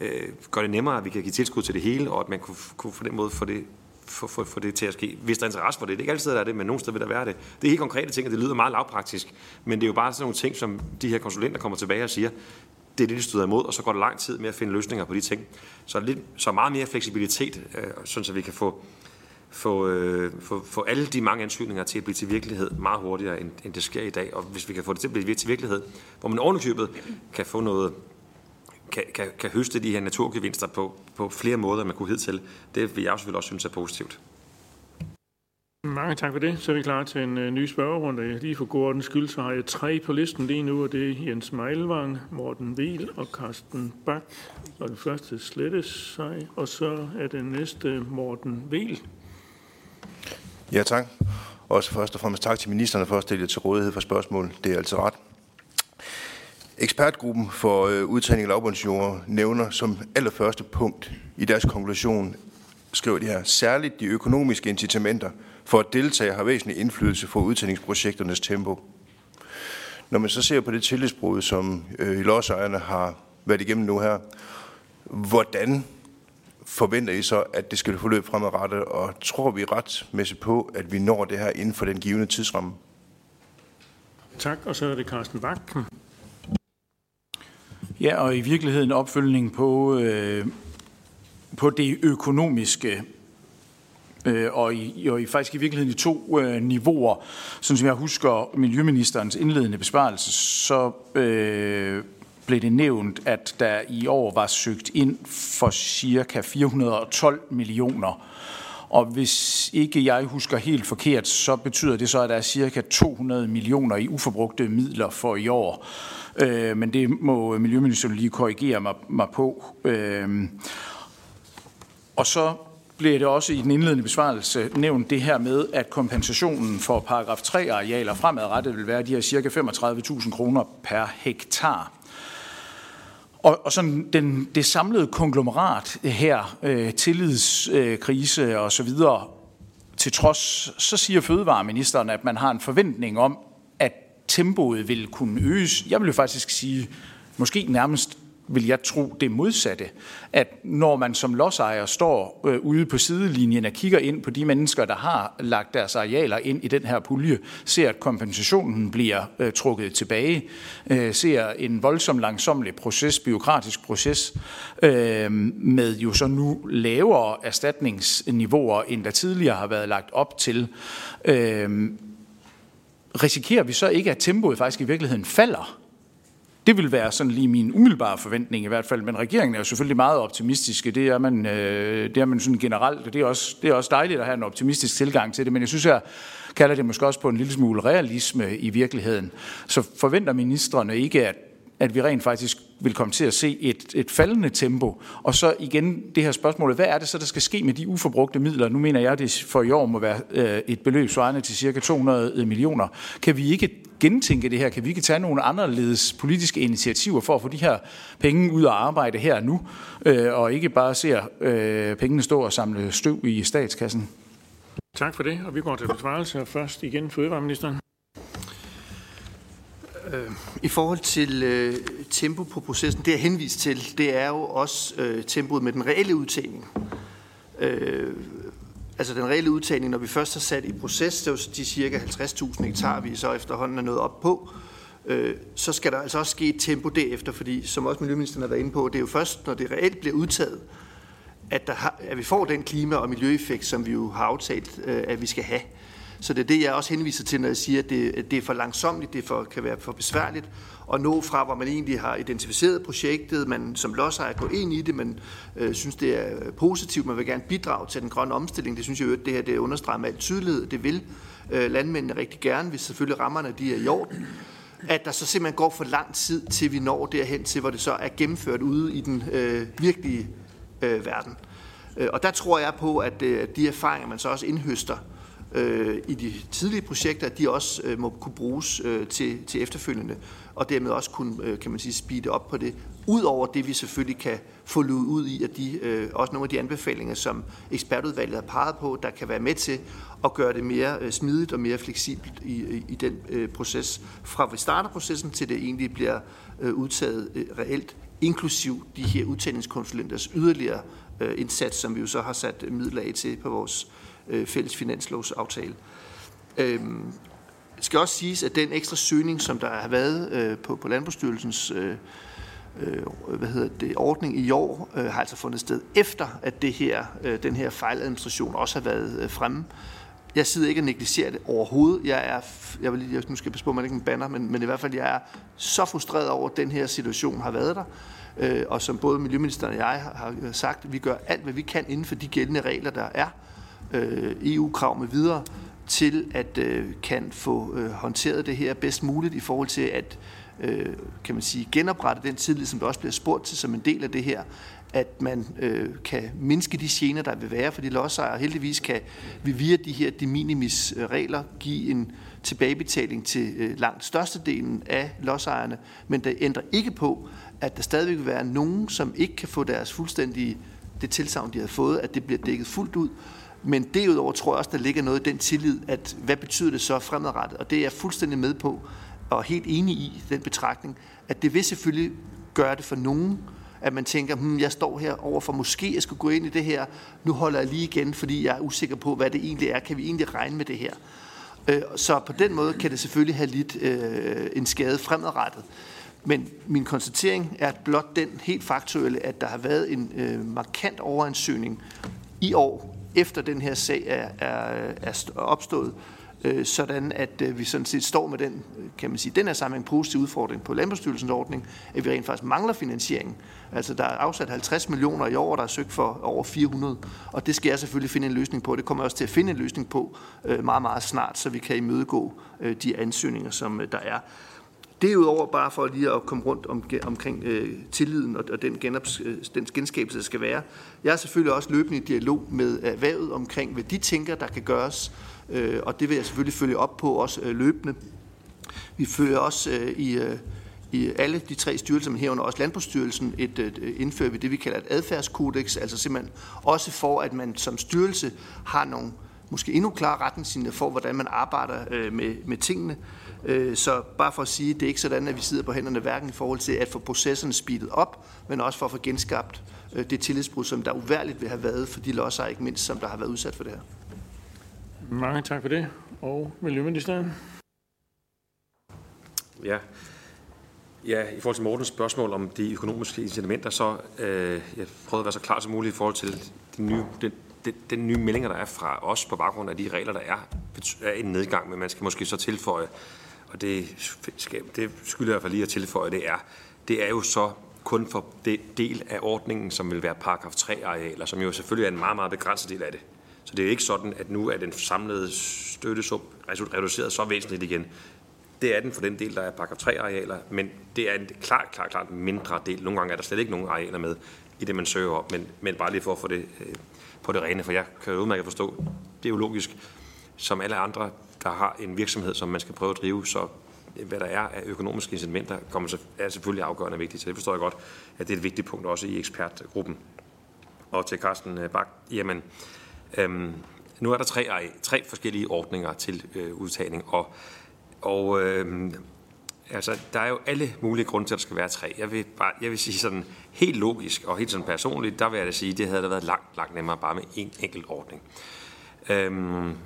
øh, gøre det nemmere, at vi kan give tilskud til det hele, og at man kunne, kunne på den måde få det få, få, for det til at ske, hvis der er interesse for det. Det er ikke altid, der er det, men nogle steder vil der være det. Det er helt konkrete ting, og det lyder meget lavpraktisk, men det er jo bare sådan nogle ting, som de her konsulenter kommer tilbage og siger, det er det, de støder imod, og så går det lang tid med at finde løsninger på de ting. Så, lidt, så meget mere fleksibilitet, øh, sådan så vi kan få, få, øh, få, få alle de mange ansøgninger til at blive til virkelighed meget hurtigere, end, end det sker i dag. Og hvis vi kan få det til at blive til virkelighed, hvor man ovenikøbet kan få noget, kan, kan, kan høste de her naturgevinster på, på flere måder, end man kunne hidtil, det vil jeg selvfølgelig også synes er positivt.
Mange tak for det. Så er vi klar til en uh, ny spørgerunde. Lige for god skyld, så har jeg tre på listen lige nu, og det er Jens Meilvang, Morten Wiel og Carsten Bak. Og den første slettes sig, og så er den næste Morten Wiel.
Ja, tak. Også først og fremmest tak til ministerne for at stille til rådighed for spørgsmål. Det er altså ret. Ekspertgruppen for øh, udtagning af lavbundsjord nævner som allerførste punkt i deres konklusion, skriver de her, særligt de økonomiske incitamenter for at deltage har væsentlig indflydelse på udtagningsprojekternes tempo. Når man så ser på det tillidsbrud, som øh, lodsejerne har været igennem nu her, hvordan forventer I så, at det skal forløbe fremadrettet, og tror vi retmæssigt på, at vi når det her inden for den givende tidsramme?
Tak, og så er det Carsten Bak.
Ja, og i virkeligheden opfølgning på øh, på det økonomiske øh, og, i, og i faktisk i virkeligheden i to øh, niveauer. Sådan som jeg husker Miljøministerens indledende besvarelse, så øh, blev det nævnt, at der i år var søgt ind for cirka 412 millioner. Og hvis ikke jeg husker helt forkert, så betyder det så, at der er cirka 200 millioner i uforbrugte midler for i år. Øh, men det må Miljøministeren lige korrigere mig, mig på. Øh, og så bliver det også i den indledende besvarelse nævnt det her med, at kompensationen for paragraf 3-arealer fremadrettet vil være de her cirka 35.000 kroner per hektar. Og, og sådan den, det samlede konglomerat her, øh, tillidskrise øh, og så videre, til trods, så siger fødevareministeren, at man har en forventning om, at tempoet vil kunne øges. Jeg vil jo faktisk sige, måske nærmest vil jeg tro det modsatte. At når man som lodsejer står øh, ude på sidelinjen og kigger ind på de mennesker, der har lagt deres arealer ind i den her pulje, ser at kompensationen bliver øh, trukket tilbage, øh, ser en voldsom langsomlig proces, byråkratisk proces, øh, med jo så nu lavere erstatningsniveauer, end der tidligere har været lagt op til, øh, risikerer vi så ikke, at tempoet faktisk i virkeligheden falder? Det vil være sådan lige min umiddelbare forventning i hvert fald, men regeringen er jo selvfølgelig meget optimistiske. Det er man, øh, det er man sådan generelt, og det er, også, det er også dejligt at have en optimistisk tilgang til det, men jeg synes, jeg kalder det måske også på en lille smule realisme i virkeligheden. Så forventer ministerne ikke, at at vi rent faktisk vil komme til at se et, et faldende tempo. Og så igen det her spørgsmål, hvad er det så, der skal ske med de uforbrugte midler? Nu mener jeg, at det for i år må være øh, et beløb svarende til cirka 200 millioner. Kan vi ikke gentænke det her? Kan vi ikke tage nogle anderledes politiske initiativer for at få de her penge ud og arbejde her nu, øh, og ikke bare se øh, pengene stå og samle støv i statskassen?
Tak for det, og vi går til besvarelse. Først igen fødevareministeren.
Øh, I forhold til øh, tempo på processen, det jeg henvist til, det er jo også øh, tempoet med den reelle udtagning. Øh, altså den reelle udtagning, når vi først har sat i proces, det er jo de cirka 50.000 hektar, vi så efterhånden er nået op på, øh, så skal der altså også ske et tempo derefter, fordi som også Miljøministeren har været inde på, det er jo først, når det reelt bliver udtaget, at, der har, at vi får den klima- og miljøeffekt, som vi jo har aftalt, øh, at vi skal have. Så det er det, jeg også henviser til, når jeg siger, at det, at det er for langsomt, det for, kan være for besværligt at nå fra, hvor man egentlig har identificeret projektet, man som lodsejer går ind i det, man øh, synes, det er positivt, man vil gerne bidrage til den grønne omstilling. Det synes jeg jo, at det her det understreger med al tydelighed. Det vil øh, landmændene rigtig gerne, hvis selvfølgelig rammerne de er i orden at der så simpelthen går for lang tid, til vi når derhen til, hvor det så er gennemført ude i den øh, virkelige øh, verden. Øh, og der tror jeg på, at øh, de erfaringer, man så også indhøster øh, øh, i de tidlige projekter, at de også øh, må kunne bruges øh, til, til efterfølgende, og dermed også kunne, øh, kan man sige, speede op på det. Udover det, vi selvfølgelig kan få luet ud i, at de, øh, også nogle af de anbefalinger, som ekspertudvalget har peget på, der kan være med til at gøre det mere øh, smidigt og mere fleksibelt i, i, i den øh, proces, fra vi starter processen til det egentlig bliver øh, udtaget øh, reelt, inklusiv de her udtændingskonsulenters yderligere øh, indsats, som vi jo så har sat midler af til på vores øh, fælles finanslovsaftale. Øhm, det skal også siges, at den ekstra søgning, som der har været øh, på, på Landbrugsstyrelsens øh, øh, hvad hedder det, ordning i år, øh, har altså fundet sted efter, at det her, øh, den her fejladministration også har været øh, fremme. Jeg sidder ikke og negligerer det overhovedet. Jeg er, jeg vil lige, jeg nu skal jeg passe på, at man ikke en banner, men, men i hvert fald, jeg er så frustreret over, at den her situation har været der. Øh, og som både Miljøministeren og jeg har sagt, vi gør alt, hvad vi kan inden for de gældende regler, der er øh, Øh, EU-krav med videre, til at øh, kan få øh, håndteret det her bedst muligt i forhold til at øh, kan man sige, genoprette den tillid, som der også bliver spurgt til som en del af det her, at man øh, kan mindske de gener, der vil være for de lodsejere. Heldigvis kan vi via de her de minimis øh, regler give en tilbagebetaling til øh, langt størstedelen af lodsejerne, men det ændrer ikke på, at der stadigvæk vil være nogen, som ikke kan få deres fuldstændige det tilsavn, de har fået, at det bliver dækket fuldt ud, men derudover tror jeg også, der ligger noget i den tillid, at hvad betyder det så fremadrettet? Og det er jeg fuldstændig med på, og helt enig i den betragtning, at det vil selvfølgelig gøre det for nogen, at man tænker, hm, jeg står her over for måske, jeg skulle gå ind i det her, nu holder jeg lige igen, fordi jeg er usikker på, hvad det egentlig er. Kan vi egentlig regne med det her? Øh, så på den måde kan det selvfølgelig have lidt øh, en skade fremadrettet. Men min konstatering er blot den helt faktuelle, at der har været en øh, markant overansøgning i år, efter den her sag er, er, er opstået, øh, sådan at øh, vi sådan set står med den, kan man sige, den her sammenhæng positiv udfordring på Landbrugsstyrelsens ordning, at vi rent faktisk mangler finansiering. Altså der er afsat 50 millioner i år, der er søgt for over 400, og det skal jeg selvfølgelig finde en løsning på. Det kommer jeg også til at finde en løsning på øh, meget, meget snart, så vi kan imødegå øh, de ansøgninger, som øh, der er. Derudover, bare for lige at komme rundt om, omkring øh, tilliden og, og den, genops, øh, den genskabelse, der skal være. Jeg er selvfølgelig også løbende i dialog med erhvervet omkring, hvad de tænker, der kan gøres, øh, og det vil jeg selvfølgelig følge op på også øh, løbende. Vi følger også øh, i, øh, i alle de tre styrelser, men herunder også Landbrugsstyrelsen, et, et, indfører vi det, vi kalder et adfærdskodex, altså simpelthen også for, at man som styrelse har nogle måske endnu klare retningslinjer for, hvordan man arbejder øh, med, med tingene. Øh, så bare for at sige, det er ikke sådan, at vi sidder på hænderne hverken i forhold til at få processerne speedet op, men også for at få genskabt øh, det tillidsbrud, som der uværligt vil have været for de lodsejere, ikke mindst, som der har været udsat for det her.
Mange tak for det. Og Miljøministeren?
Ja. Ja, i forhold til Mortens spørgsmål om de økonomiske incitamenter, så øh, jeg prøvede at være så klar som muligt i forhold til de nye, den, den, den nye meldinger, der er fra os på baggrund af de regler, der er, er en nedgang, men man skal måske så tilføje, og det, skal, det skylder jeg i hvert fald lige at tilføje, det er, det er jo så kun for det del af ordningen, som vil være paragraf 3-arealer, som jo selvfølgelig er en meget, meget begrænset del af det. Så det er ikke sådan, at nu er den samlede støttesum reduceret så væsentligt igen. Det er den for den del, der er paragraf 3-arealer, men det er en klart, klart, klart mindre del. Nogle gange er der slet ikke nogen arealer med i det, man søger op, men, men bare lige for at få det øh, på det rene, for jeg kan jo udmærket forstå, det er jo logisk, som alle andre, der har en virksomhed, som man skal prøve at drive, så hvad der er af økonomiske incitamenter, kommer så, er selvfølgelig afgørende vigtigt. Så det forstår jeg godt, at det er et vigtigt punkt også i ekspertgruppen. Og til Carsten øh, Bak, jamen, øhm, nu er der tre, tre forskellige ordninger til øh, udtagning, og, og øhm, altså, der er jo alle mulige grunde til, at der skal være tre. Jeg vil, bare, jeg vil sige sådan helt logisk og helt sådan personligt, der vil jeg da sige, at det havde da været langt, langt nemmere bare med en enkelt ordning. Øhm,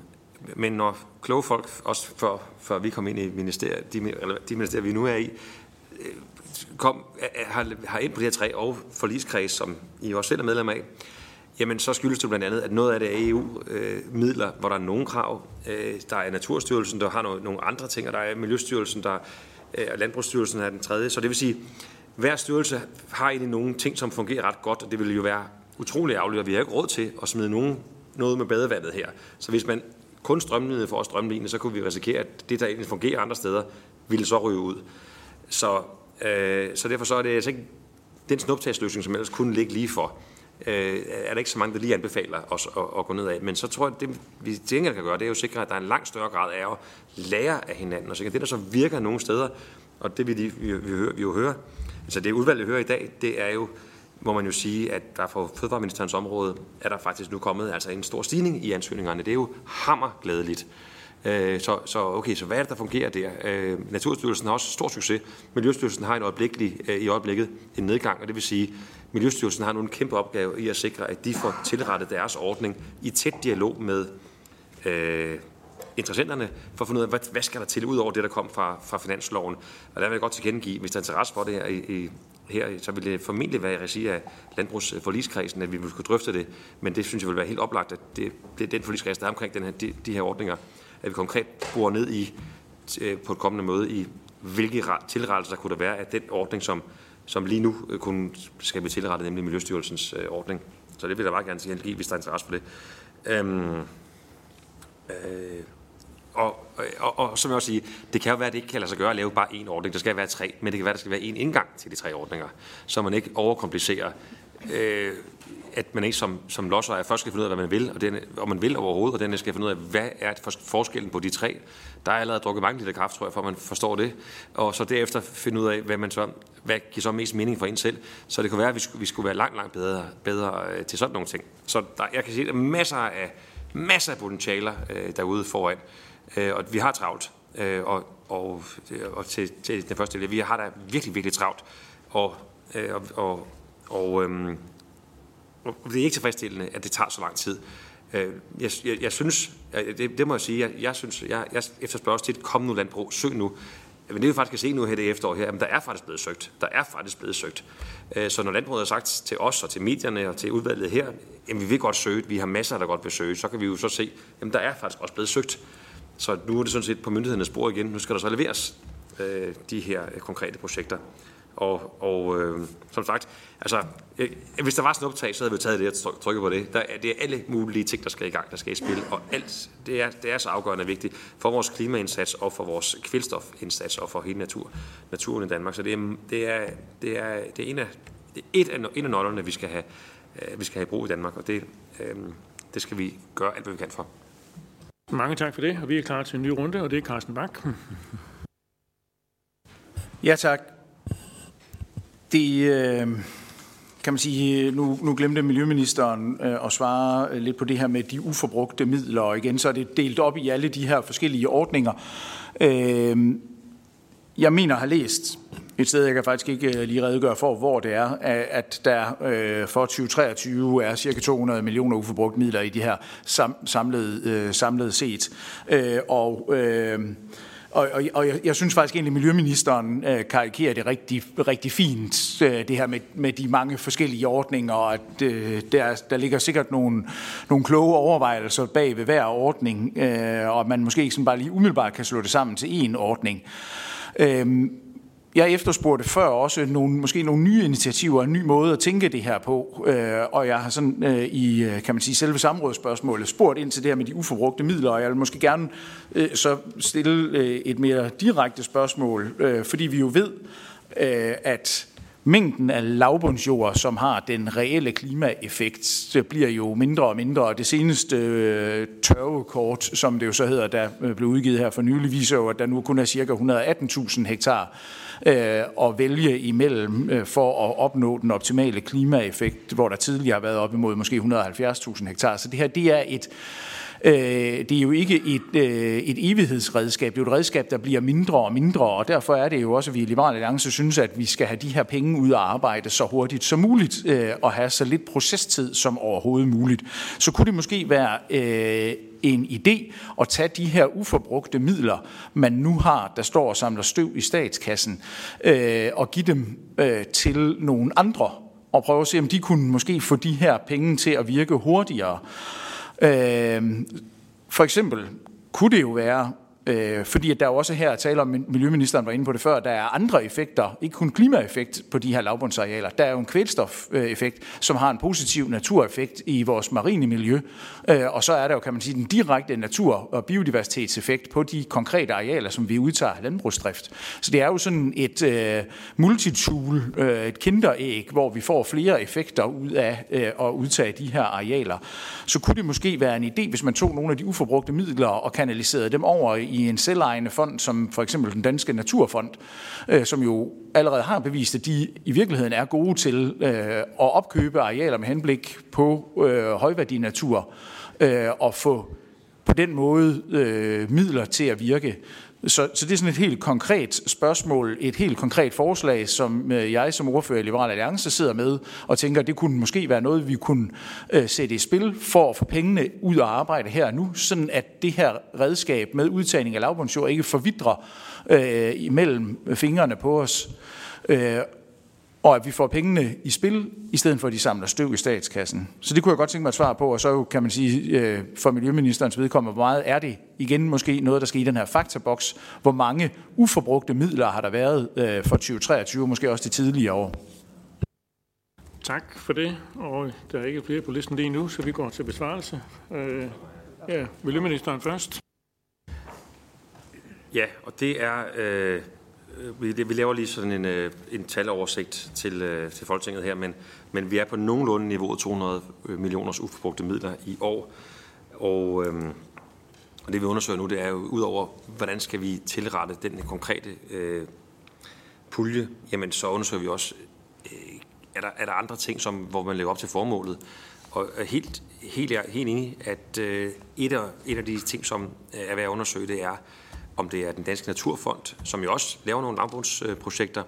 men når kloge folk, også før, før vi kom ind i ministeriet, de, de ministerier, vi nu er i, øh, kom, øh, har, har ind på de her tre og forligskreds, som I også selv er medlem af, jamen så skyldes det blandt andet, at noget af det er EU-midler, hvor der er nogle krav. Øh, der er Naturstyrelsen, der har nogle andre ting, og der er Miljøstyrelsen, der og Landbrugsstyrelsen er den tredje. Så det vil sige, hver styrelse har egentlig nogle ting, som fungerer ret godt, og det vil jo være utrolig ærgerligt, og vi har ikke råd til at smide nogen, noget med badevandet her. Så hvis man kun strømlinede for at strømline, så kunne vi risikere, at det, der egentlig fungerer andre steder, ville så ryge ud. Så, øh, så derfor så er det altså ikke den snuptagsløsning, som ellers kunne ligge lige for øh, er der ikke så mange, der lige anbefaler os at, at gå ned af. Men så tror jeg, at det vi til kan gøre, det er jo at sikre, at der er en langt større grad af at lære af hinanden. Og så det, der så virker nogle steder, og det vi, vi, vi, vi, vi jo hører, altså det udvalg, vi hører i dag, det er jo, må man jo sige, at der fra Fødevareministerens område er der faktisk nu kommet altså en stor stigning i ansøgningerne. Det er jo hammerglædeligt. Øh, så, så okay, så hvad er det, der fungerer der? Øh, Naturstyrelsen har også stor succes. Miljøstyrelsen har en øjeblikkelig, øh, i øjeblikket en nedgang, og det vil sige, Miljøstyrelsen har nu en kæmpe opgave i at sikre, at de får tilrettet deres ordning i tæt dialog med øh, interessenterne, for at finde ud af, hvad, hvad skal der til, ud over det, der kom fra, fra finansloven. Og der vil jeg godt tilkendegive, hvis der er interesse for det her, i, i, her så ville det formentlig være i regi af landbrugsforligskredsen, at vi ville kunne drøfte det. Men det synes jeg vil være helt oplagt, at det, det er den forligskreds, der er omkring den her, de, de her ordninger, at vi konkret bor ned i på et kommende møde i, hvilke tilrettelser kunne der være af den ordning, som som lige nu øh, kunne skal vi tilrettet, nemlig Miljøstyrelsens øh, ordning. Så det vil jeg bare gerne sige, hvis der er interesse for det. Øhm, øh, og, og, og, som jeg også siger, det kan jo være, at det ikke kan lade sig gøre at lave bare én ordning. Der skal være tre, men det kan være, at der skal være en indgang til de tre ordninger, så man ikke overkomplicerer øh, at man ikke som, som lodsejer først skal finde ud af, hvad man vil, og den, om man vil overhovedet, og den skal finde ud af, hvad er forskellen på de tre. Der er allerede drukket mange liter kraft, tror jeg, for at man forstår det. Og så derefter finde ud af, hvad, man så, hvad giver så mest mening for en selv. Så det kunne være, at vi skulle, vi skulle være langt, langt bedre, bedre øh, til sådan nogle ting. Så der, jeg kan sige, at der er masser af, masser af potentialer øh, derude foran. Øh, og vi har travlt. Øh, og, og, og til, til den første del, vi har da virkelig, virkelig travlt. Og, øh, og, og, og øh, og det er ikke tilfredsstillende, at det tager så lang tid. Øh, jeg, jeg, jeg synes, det, det må jeg sige, jeg, jeg synes, jeg, jeg efterspørger også tit, kom nu landbrug, søg nu. men det vi faktisk kan se nu her det efterår her, jamen der er faktisk blevet søgt. Der er faktisk blevet søgt. Øh, så når landbruget har sagt til os og til medierne og til udvalget her, jamen vi vil godt søge, vi har masser, der godt vil søge, så kan vi jo så se, jamen der er faktisk også blevet søgt. Så nu er det sådan set på myndighedernes spor igen. Nu skal der så leveres øh, de her øh, konkrete projekter. Og, og øh, som sagt, altså, øh, hvis der var sådan optag, så havde vi taget det og trykket på det. Der, er, det er alle mulige ting, der skal i gang, der skal i spil. Og alt, det er, det er så afgørende vigtigt for vores klimaindsats og for vores kvælstofindsats og for hele natur, naturen i Danmark. Så det er, det er, det er, det er en af, det er et af, en af nøglerne, vi skal have, øh, vi skal have i brug i Danmark, og det, øh, det skal vi gøre alt, hvad vi kan for.
Mange tak for det, og vi er klar til en ny runde, og det er Carsten Bak.
Ja, tak. Det øh, kan man sige, nu, nu glemte Miljøministeren øh, at svare øh, lidt på det her med de uforbrugte midler, og igen så er det delt op i alle de her forskellige ordninger. Øh, jeg mener at have læst et sted, jeg kan faktisk ikke øh, lige redegøre for, hvor det er, at der øh, for 2023 er cirka 200 millioner uforbrugte midler i de her samlede, øh, samlede set. Og og, og, og jeg, jeg synes faktisk egentlig, at Miljøministeren øh, karikerer det rigtig, rigtig fint, øh, det her med, med de mange forskellige ordninger, og at øh, der, der ligger sikkert nogle, nogle kloge overvejelser bag ved hver ordning, øh, og at man måske ikke sådan bare lige umiddelbart kan slå det sammen til én ordning. Øh, Øhm, jeg efterspurgte før også nogle, måske nogle nye initiativer, en ny måde at tænke det her på, øh, og jeg har sådan øh, i, øh, kan man sige, selve samrådsspørgsmålet spurgt ind til det her med de uforbrugte midler, og jeg vil måske gerne øh, så stille øh, et mere direkte spørgsmål, øh, fordi vi jo ved, øh, at mængden af lavbundsjord, som har den reelle klimaeffekt, det bliver jo mindre og mindre. Og det seneste øh, tørvekort, som det jo så hedder, der øh, blev udgivet her for nylig, viser jo, at der nu kun er ca. 118.000 hektar øh, at vælge imellem øh, for at opnå den optimale klimaeffekt, hvor der tidligere har været op imod måske 170.000 hektar. Så det her, det er et Øh, det er jo ikke et, øh, et evighedsredskab, det er jo et redskab, der bliver mindre og mindre, og derfor er det jo også, at vi i Liberale Alliance synes, at vi skal have de her penge ud og arbejde så hurtigt som muligt, øh, og have så lidt procestid som overhovedet muligt. Så kunne det måske være øh, en idé at tage de her uforbrugte midler, man nu har, der står og samler støv i statskassen, øh, og give dem øh, til nogle andre, og prøve at se, om de kunne måske få de her penge til at virke hurtigere. Øh, Øhm, for eksempel kunne det jo være, Øh, fordi at der også her er tale om, Miljøministeren var inde på det før, der er andre effekter, ikke kun klimaeffekt på de her lavbundsarealer. Der er jo en kvælstofeffekt, som har en positiv natureffekt i vores marine miljø. Øh, og så er der jo, kan man sige, den direkte natur- og biodiversitetseffekt på de konkrete arealer, som vi udtager landbrugsdrift. Så det er jo sådan et øh, multitool, øh, et kinderæg, hvor vi får flere effekter ud af øh, at udtage de her arealer. Så kunne det måske være en idé, hvis man tog nogle af de uforbrugte midler og kanaliserede dem over i i en selvejende fond, som for eksempel den Danske Naturfond, øh, som jo allerede har bevist, at de i virkeligheden er gode til øh, at opkøbe arealer med henblik på øh, højværdig natur øh, og få på den måde øh, midler til at virke. Så, så det er sådan et helt konkret spørgsmål, et helt konkret forslag, som øh, jeg som ordfører i Liberal Alliance sidder med og tænker, at det kunne måske være noget, vi kunne øh, sætte i spil for at få pengene ud og arbejde her nu, sådan at det her redskab med udtagning af lavbundsjord ikke forvidrer øh, imellem fingrene på os. Øh, og at vi får pengene i spil, i stedet for at de samler støv i statskassen. Så det kunne jeg godt tænke mig at svare på, og så kan man sige, øh, for Miljøministerens vedkommende, hvor meget er det igen måske noget, der skal i den her faktaboks, hvor mange uforbrugte midler har der været øh, for 2023, måske også de tidligere år.
Tak for det, og der er ikke flere på listen lige nu, så vi går til besvarelse. Øh, ja, Miljøministeren først.
Ja, og det er... Øh Øh, Øh, vi, vi laver lige sådan en, øh, en taloversigt til, øh, til Folketinget her, men, men vi er på nogenlunde niveauet 200 millioners uforbrugte midler i år. Og, øhm, og det vi undersøger nu, det er jo udover, hvordan skal vi tilrette den konkrete øh, pulje, jamen så undersøger vi også, øh, er, der, er der andre ting, som, hvor man lever op til formålet. Og helt, helt, helt enig, at øh, et, af, et af de ting, som er værd at undersøge, det er, om det er den Danske Naturfond, som jo også laver nogle lavbundsprojekter.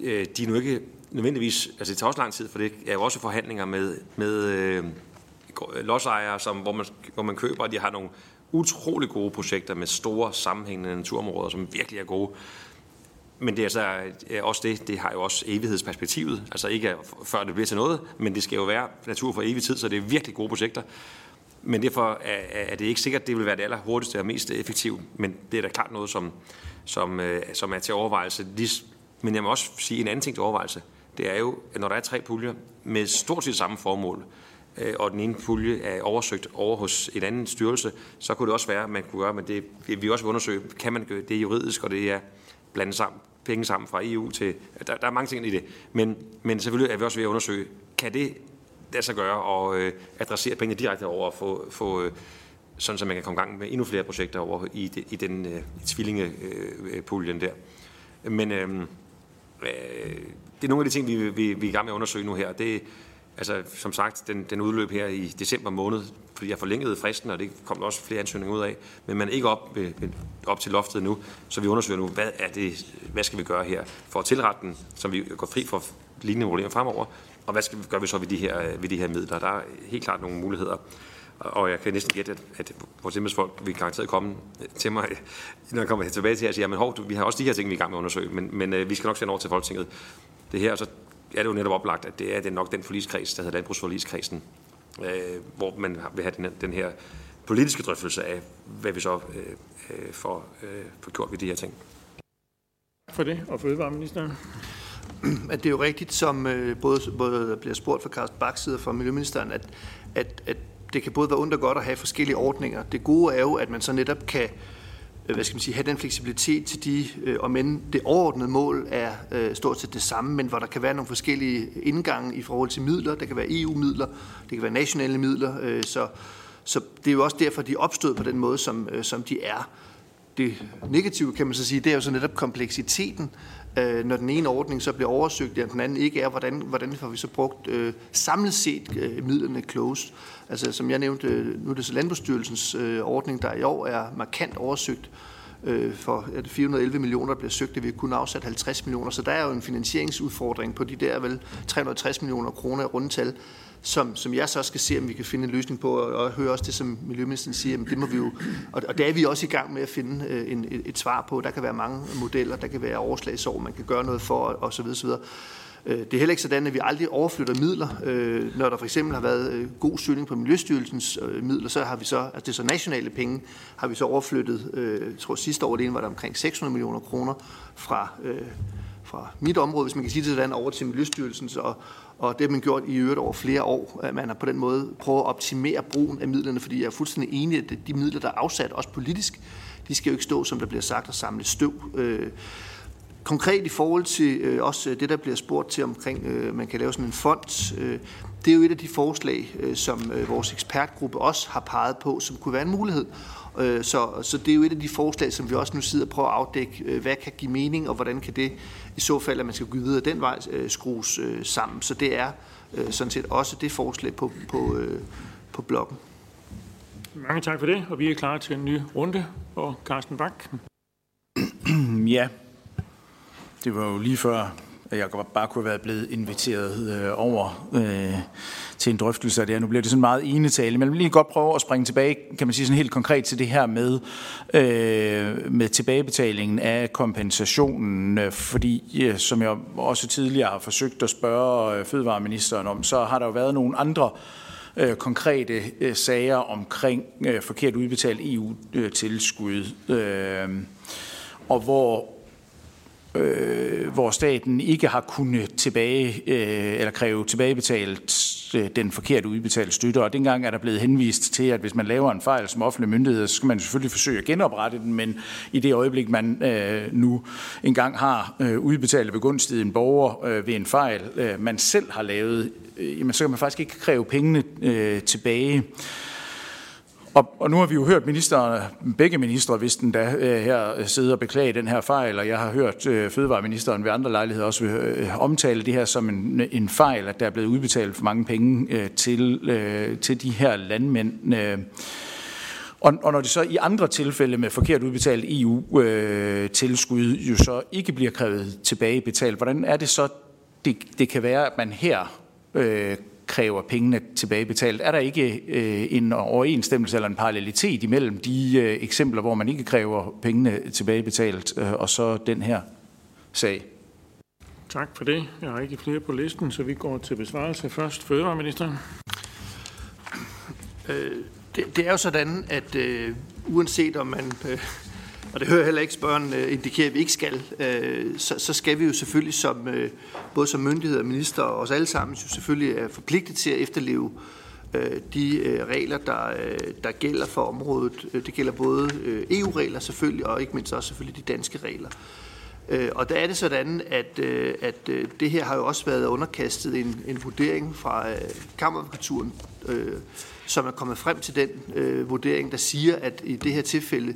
Øh, de er nu ikke nødvendigvis, altså det tager også lang tid, for det er jo også forhandlinger med, med øh, lodsejere, som, hvor, man, hvor man køber, de har nogle utrolig gode projekter med store sammenhængende naturområder, som virkelig er gode. men det er altså øh, også det, det har jo også evighedsperspektivet. Altså ikke før det bliver til noget, men det skal jo være natur for evig tid, så det er virkelig gode projekter. Men derfor er, det ikke sikkert, at det vil være det aller hurtigste og mest effektive. Men det er da klart noget, som, som, øh, som er til overvejelse. Men jeg må også sige en anden ting til overvejelse. Det er jo, at når der er tre puljer med stort set samme formål, øh, og den ene pulje er oversøgt over hos en anden styrelse, så kunne det også være, at man kunne gøre, men det vi også vil undersøge, kan man gøre det juridisk, og det er blandet sammen, penge sammen fra EU til, der, der er mange ting i det, men, men selvfølgelig er vi også ved at undersøge, kan det lade sig gøre og øh, adressere pengene direkte over og få, få øh, sådan så man kan komme i gang med endnu flere projekter over i, de, i den øh, tvillingepuljen øh, der. Men øh, øh, det er nogle af de ting, vi, vi, vi er i gang med at undersøge nu her. Det, altså, som sagt, den, den udløb her i december måned, fordi jeg forlængede fristen, og det kom der også flere ansøgninger ud af, men man er ikke op, ved, op til loftet nu, så vi undersøger nu, hvad, er det, hvad skal vi gøre her for at tilrette den, så vi går fri for lignende problemer fremover, og hvad skal vi, gør vi så ved de, her, øh, ved de her midler? Der er helt klart nogle muligheder. Og jeg kan næsten gætte, at, at vores embedsfolk vil garanteret komme øh, til mig, [LAUGHS] når jeg kommer tilbage til her og siger, men hov, vi har også de her ting, vi er i gang med at undersøge, men, men øh, vi skal nok sende over til Folketinget. Det her, så er det jo netop oplagt, at det er, det er nok den forligskreds, der hedder Landbrugsforligskredsen, øh, hvor man vil have den, den her politiske drøftelse af, hvad vi så øh, får, øh, får gjort ved de her ting.
For det, og fødevareministeren
at det er jo rigtigt, som øh, både, både der bliver spurgt fra Carsten Bakside og fra Miljøministeren, at, at, at det kan både være ondt og godt at have forskellige ordninger. Det gode er jo, at man så netop kan øh, hvad skal man sige, have den fleksibilitet til de, øh, om end det overordnede mål er øh, stort set det samme, men hvor der kan være nogle forskellige indgange i forhold til midler. Der kan være EU-midler, det kan være nationale midler, øh, så, så det er jo også derfor, de er opstået på den måde, som, øh, som de er. Det negative, kan man så sige, det er jo så netop kompleksiteten, øh, når den ene ordning så bliver oversøgt, og den anden ikke er, hvordan, hvordan får vi så brugt øh, samlet set øh, midlerne closed. Altså som jeg nævnte, øh, nu er det så Landbrugsstyrelsens øh, ordning, der i år er markant oversøgt, øh, for at 411 millioner, der bliver søgt, det vi kun afsat 50 millioner. Så der er jo en finansieringsudfordring på de der vel 360 millioner kroner i rundtal, som, som jeg så skal se, om vi kan finde en løsning på, og, og høre også det, som Miljøministeren siger, men det må vi jo, og, og det er vi også i gang med at finde øh, en, et, et svar på. Der kan være mange modeller, der kan være overslagsår, man kan gøre noget for, og så videre, så videre. Øh, det er heller ikke sådan, at vi aldrig overflytter midler. Øh, når der for eksempel har været øh, god søgning på Miljøstyrelsens midler, så har vi så, altså det er så nationale penge, har vi så overflyttet, jeg tror sidste år det var der omkring 600 millioner kroner fra, fra mit område, hvis man kan sige det sådan, over til Miljøstyrelsens, og, og det har man gjort i øvrigt over flere år. At man har på den måde prøvet at optimere brugen af midlerne, fordi jeg er fuldstændig enig, at de midler, der er afsat, også politisk, de skal jo ikke stå, som der bliver sagt, og samle støv. Øh, konkret i forhold til øh, også det, der bliver spurgt til omkring, øh, man kan lave sådan en fond, øh, det er jo et af de forslag, øh, som øh, vores ekspertgruppe også har peget på, som kunne være en mulighed. Øh, så, så det er jo et af de forslag, som vi også nu sidder og prøver at afdække, øh, hvad kan give mening, og hvordan kan det i så fald, at man skal gå videre den vej, øh, skrues sammen. Så det er sådan set også det forslag på, på, på bloggen.
Mange tak for det, og vi er klar til en ny runde. Og Carsten Bak. [CLEARS THROAT]
ja, det var jo lige før, jeg bare kunne have været blevet inviteret øh, over øh, til en drøftelse af det her. Nu bliver det sådan meget enetale, men jeg vil lige godt prøve at springe tilbage, kan man sige sådan helt konkret til det her med, øh, med tilbagebetalingen af kompensationen, øh, fordi øh, som jeg også tidligere har forsøgt at spørge øh, Fødevareministeren om, så har der jo været nogle andre øh, konkrete øh, sager omkring øh, forkert udbetalt EU-tilskud, øh, øh, og hvor øh, hvor staten ikke har kunnet tilbage, øh, eller kræve tilbagebetalt øh, den forkerte udbetalte støtte. Og dengang er der blevet henvist til, at hvis man laver en fejl som offentlig myndighed, så skal man selvfølgelig forsøge at genoprette den, men i det øjeblik, man øh, nu engang har øh, udbetalt begunstiget en borger øh, ved en fejl, øh, man selv har lavet, øh, jamen, så kan man faktisk ikke kræve pengene øh, tilbage. Og, og nu har vi jo hørt minister, begge ministre, hvis den da øh, her øh, sidder og beklage den her fejl, og jeg har hørt øh, fødevareministeren ved andre lejligheder også øh, omtale det her som en, en fejl, at der er blevet udbetalt for mange penge øh, til, øh, til de her landmænd. Øh, og, og når det så i andre tilfælde med forkert udbetalt EU-tilskud øh, jo så ikke bliver krævet tilbagebetalt, hvordan er det så, det, det kan være, at man her øh, kræver pengene tilbagebetalt. Er der ikke øh, en overensstemmelse eller en parallelitet imellem de øh, eksempler, hvor man ikke kræver pengene tilbagebetalt, øh, og så den her? sag.
Tak for det. Jeg har ikke flere på listen, så vi går til besvarelse. Først fødevareministeren.
Øh, det, det er jo sådan, at øh, uanset om man, øh, og det hører heller ikke spørgen øh, indikere, at vi ikke skal, øh, så, så skal vi jo selvfølgelig som, øh, både som myndighed og minister og os alle sammen, jo selvfølgelig er forpligtet til at efterleve de regler, der, der gælder for området. Det gælder både EU-regler selvfølgelig, og ikke mindst også selvfølgelig de danske regler. Og der er det sådan, at, at det her har jo også været underkastet en, en vurdering fra kammeradvokaturen, som er kommet frem til den vurdering, der siger, at i det her tilfælde,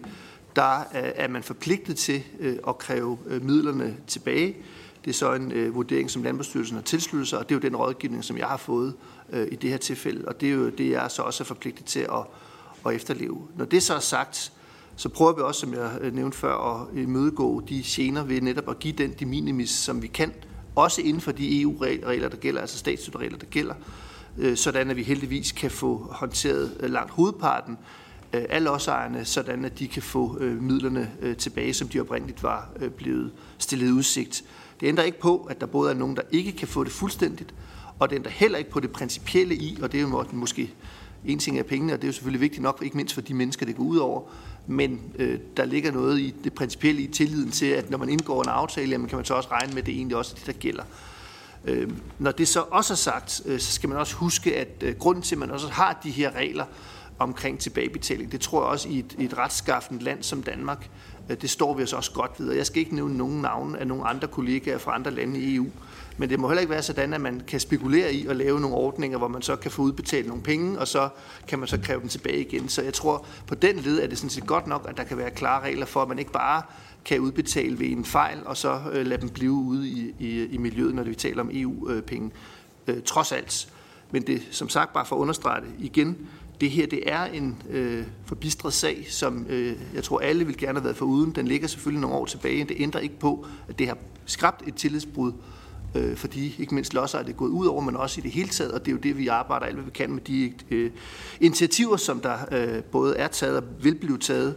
der er man forpligtet til øh, at kræve øh, midlerne tilbage. Det er så en øh, vurdering, som Landbrugsstyrelsen har tilsluttet sig, og det er jo den rådgivning, som jeg har fået øh, i det her tilfælde. Og det er jo det, jeg så også er forpligtet til at, at efterleve. Når det så er sagt, så prøver vi også, som jeg øh, nævnte før, at imødegå de gener ved netop at give den de minimis, som vi kan, også inden for de EU-regler, der gælder, altså statsstøtteregler, der gælder, øh, sådan at vi heldigvis kan få håndteret langt hovedparten Øh, af lodsejerne, sådan at de kan få øh, midlerne øh, tilbage, som de oprindeligt var blevet stillet i udsigt. Det ændrer ikke på, at der både er nogen, der ikke kan få det fuldstændigt, og det ændrer heller ikke på det principielle i, og det er jo måske en ting af pengene, og det er jo selvfølgelig vigtigt nok, ikke mindst for de mennesker, det går ud over, men øh, der ligger noget i det principielle i tilliden til, at når man indgår en aftale, jamen, kan man så også regne med, at det egentlig også er det, der gælder. Øh, når det så også er sagt, øh, så skal man også huske, at øh, grunden til, at man også har de her regler omkring tilbagebetaling, det tror jeg også i et, i et retskaffent land som Danmark, det står vi os også godt ved. Og jeg skal ikke nævne nogen navne af nogle andre kollegaer fra andre lande i EU, men det må heller ikke være sådan, at man kan spekulere i at lave nogle ordninger, hvor man så kan få udbetalt nogle penge, og så kan man så kræve dem tilbage igen. Så jeg tror, på den led er det sådan set godt nok, at der kan være klare regler for, at man ikke bare kan udbetale ved en fejl, og så øh, lade dem blive ude i, i, i miljøet, når vi taler om EU-penge. Øh, øh, trods alt. Men det som sagt, bare for at understrege det igen, det her det er en øh, forbistret sag, som øh, jeg tror alle vil gerne have været for uden. Den ligger selvfølgelig nogle år tilbage. Det ændrer ikke på, at det har skabt et tillidsbrud øh, fordi ikke mindst losser er det gået ud over, men også i det hele taget, og det er jo det, vi arbejder alt, hvad vi kan med de øh, initiativer, som der øh, både er taget og vil blive taget,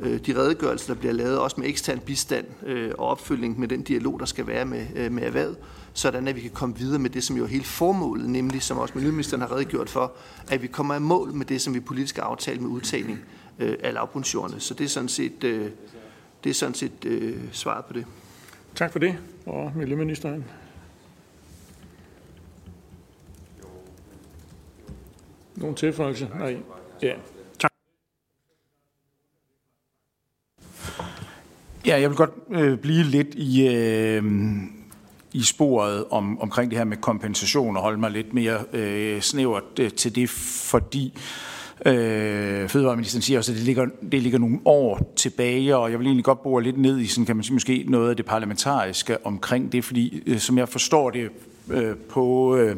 øh, de redegørelser, der bliver lavet, også med ekstern bistand øh, og opfølgning med den dialog, der skal være med, øh, med erhvervet, sådan at vi kan komme videre med det, som jo er hele formålet, nemlig som også Miljøministeren har redegjort for, at vi kommer i mål med det, som vi politisk har aftalt med udtagning øh, af lavbundsjordene. Så det er sådan set, øh, det er sådan set øh, svaret på det.
Tak for det, og Miljøministeren. Nogle tilføjelser? Nej. Ja. Tak.
Ja, jeg vil godt øh, blive lidt i, øh, i sporet om, omkring det her med kompensation og holde mig lidt mere øh, snævert øh, til det, fordi øh, Fødevareministeren siger også, at det ligger, det ligger nogle år tilbage, og jeg vil egentlig godt bore lidt ned i sådan, kan man sige, måske noget af det parlamentariske omkring det, fordi øh, som jeg forstår det øh, på, øh,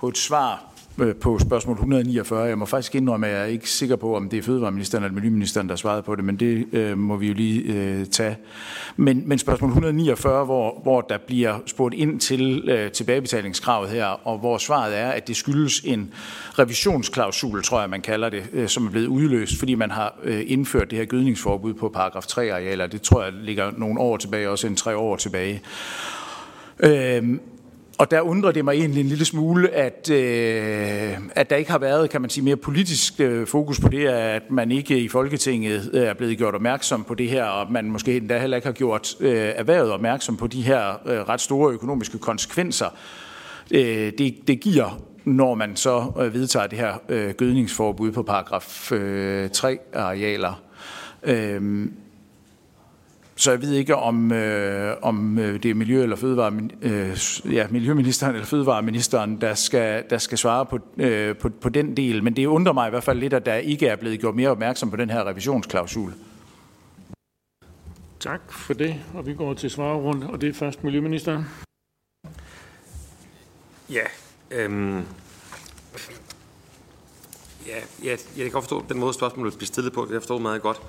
på et svar Øh, på spørgsmål 149. Jeg må faktisk indrømme, at jeg er ikke sikker på, om det er fødevareministeren eller miljøministeren, der svarede på det, men det øh, må vi jo lige øh, tage. Men, men spørgsmål 149, hvor, hvor der bliver spurgt ind til øh, tilbagebetalingskravet her, og hvor svaret er, at det skyldes en revisionsklausul, tror jeg, man kalder det, øh, som er blevet udløst, fordi man har øh, indført det her gødningsforbud på paragraf 3-arealer. Det tror jeg ligger nogle år tilbage, også en tre år tilbage. Øh, og der undrer det mig egentlig en lille smule, at, øh, at der ikke har været, kan man sige, mere politisk øh, fokus på det, at man ikke i Folketinget øh, er blevet gjort opmærksom på det her, og man måske endda heller ikke har gjort øh, erhvervet opmærksom på de her øh, ret store økonomiske konsekvenser, øh, det, det giver når man så øh, vedtager det her øh, gødningsforbud på paragraf øh, 3 arealer. Øh, så jeg ved ikke, om, øh, om øh, det er miljø- eller fødevare, øh, ja, miljøministeren eller fødevareministeren, der skal, der skal svare på, øh, på, på den del. Men det undrer mig i hvert fald lidt, at der ikke er blevet gjort mere opmærksom på den her revisionsklausul.
Tak for det, og vi går til svarrunde, og det er først Miljøministeren.
Ja, øhm, ja, ja, jeg kan godt forstå den måde, spørgsmålet bliver stillet på. Det jeg forstår meget godt.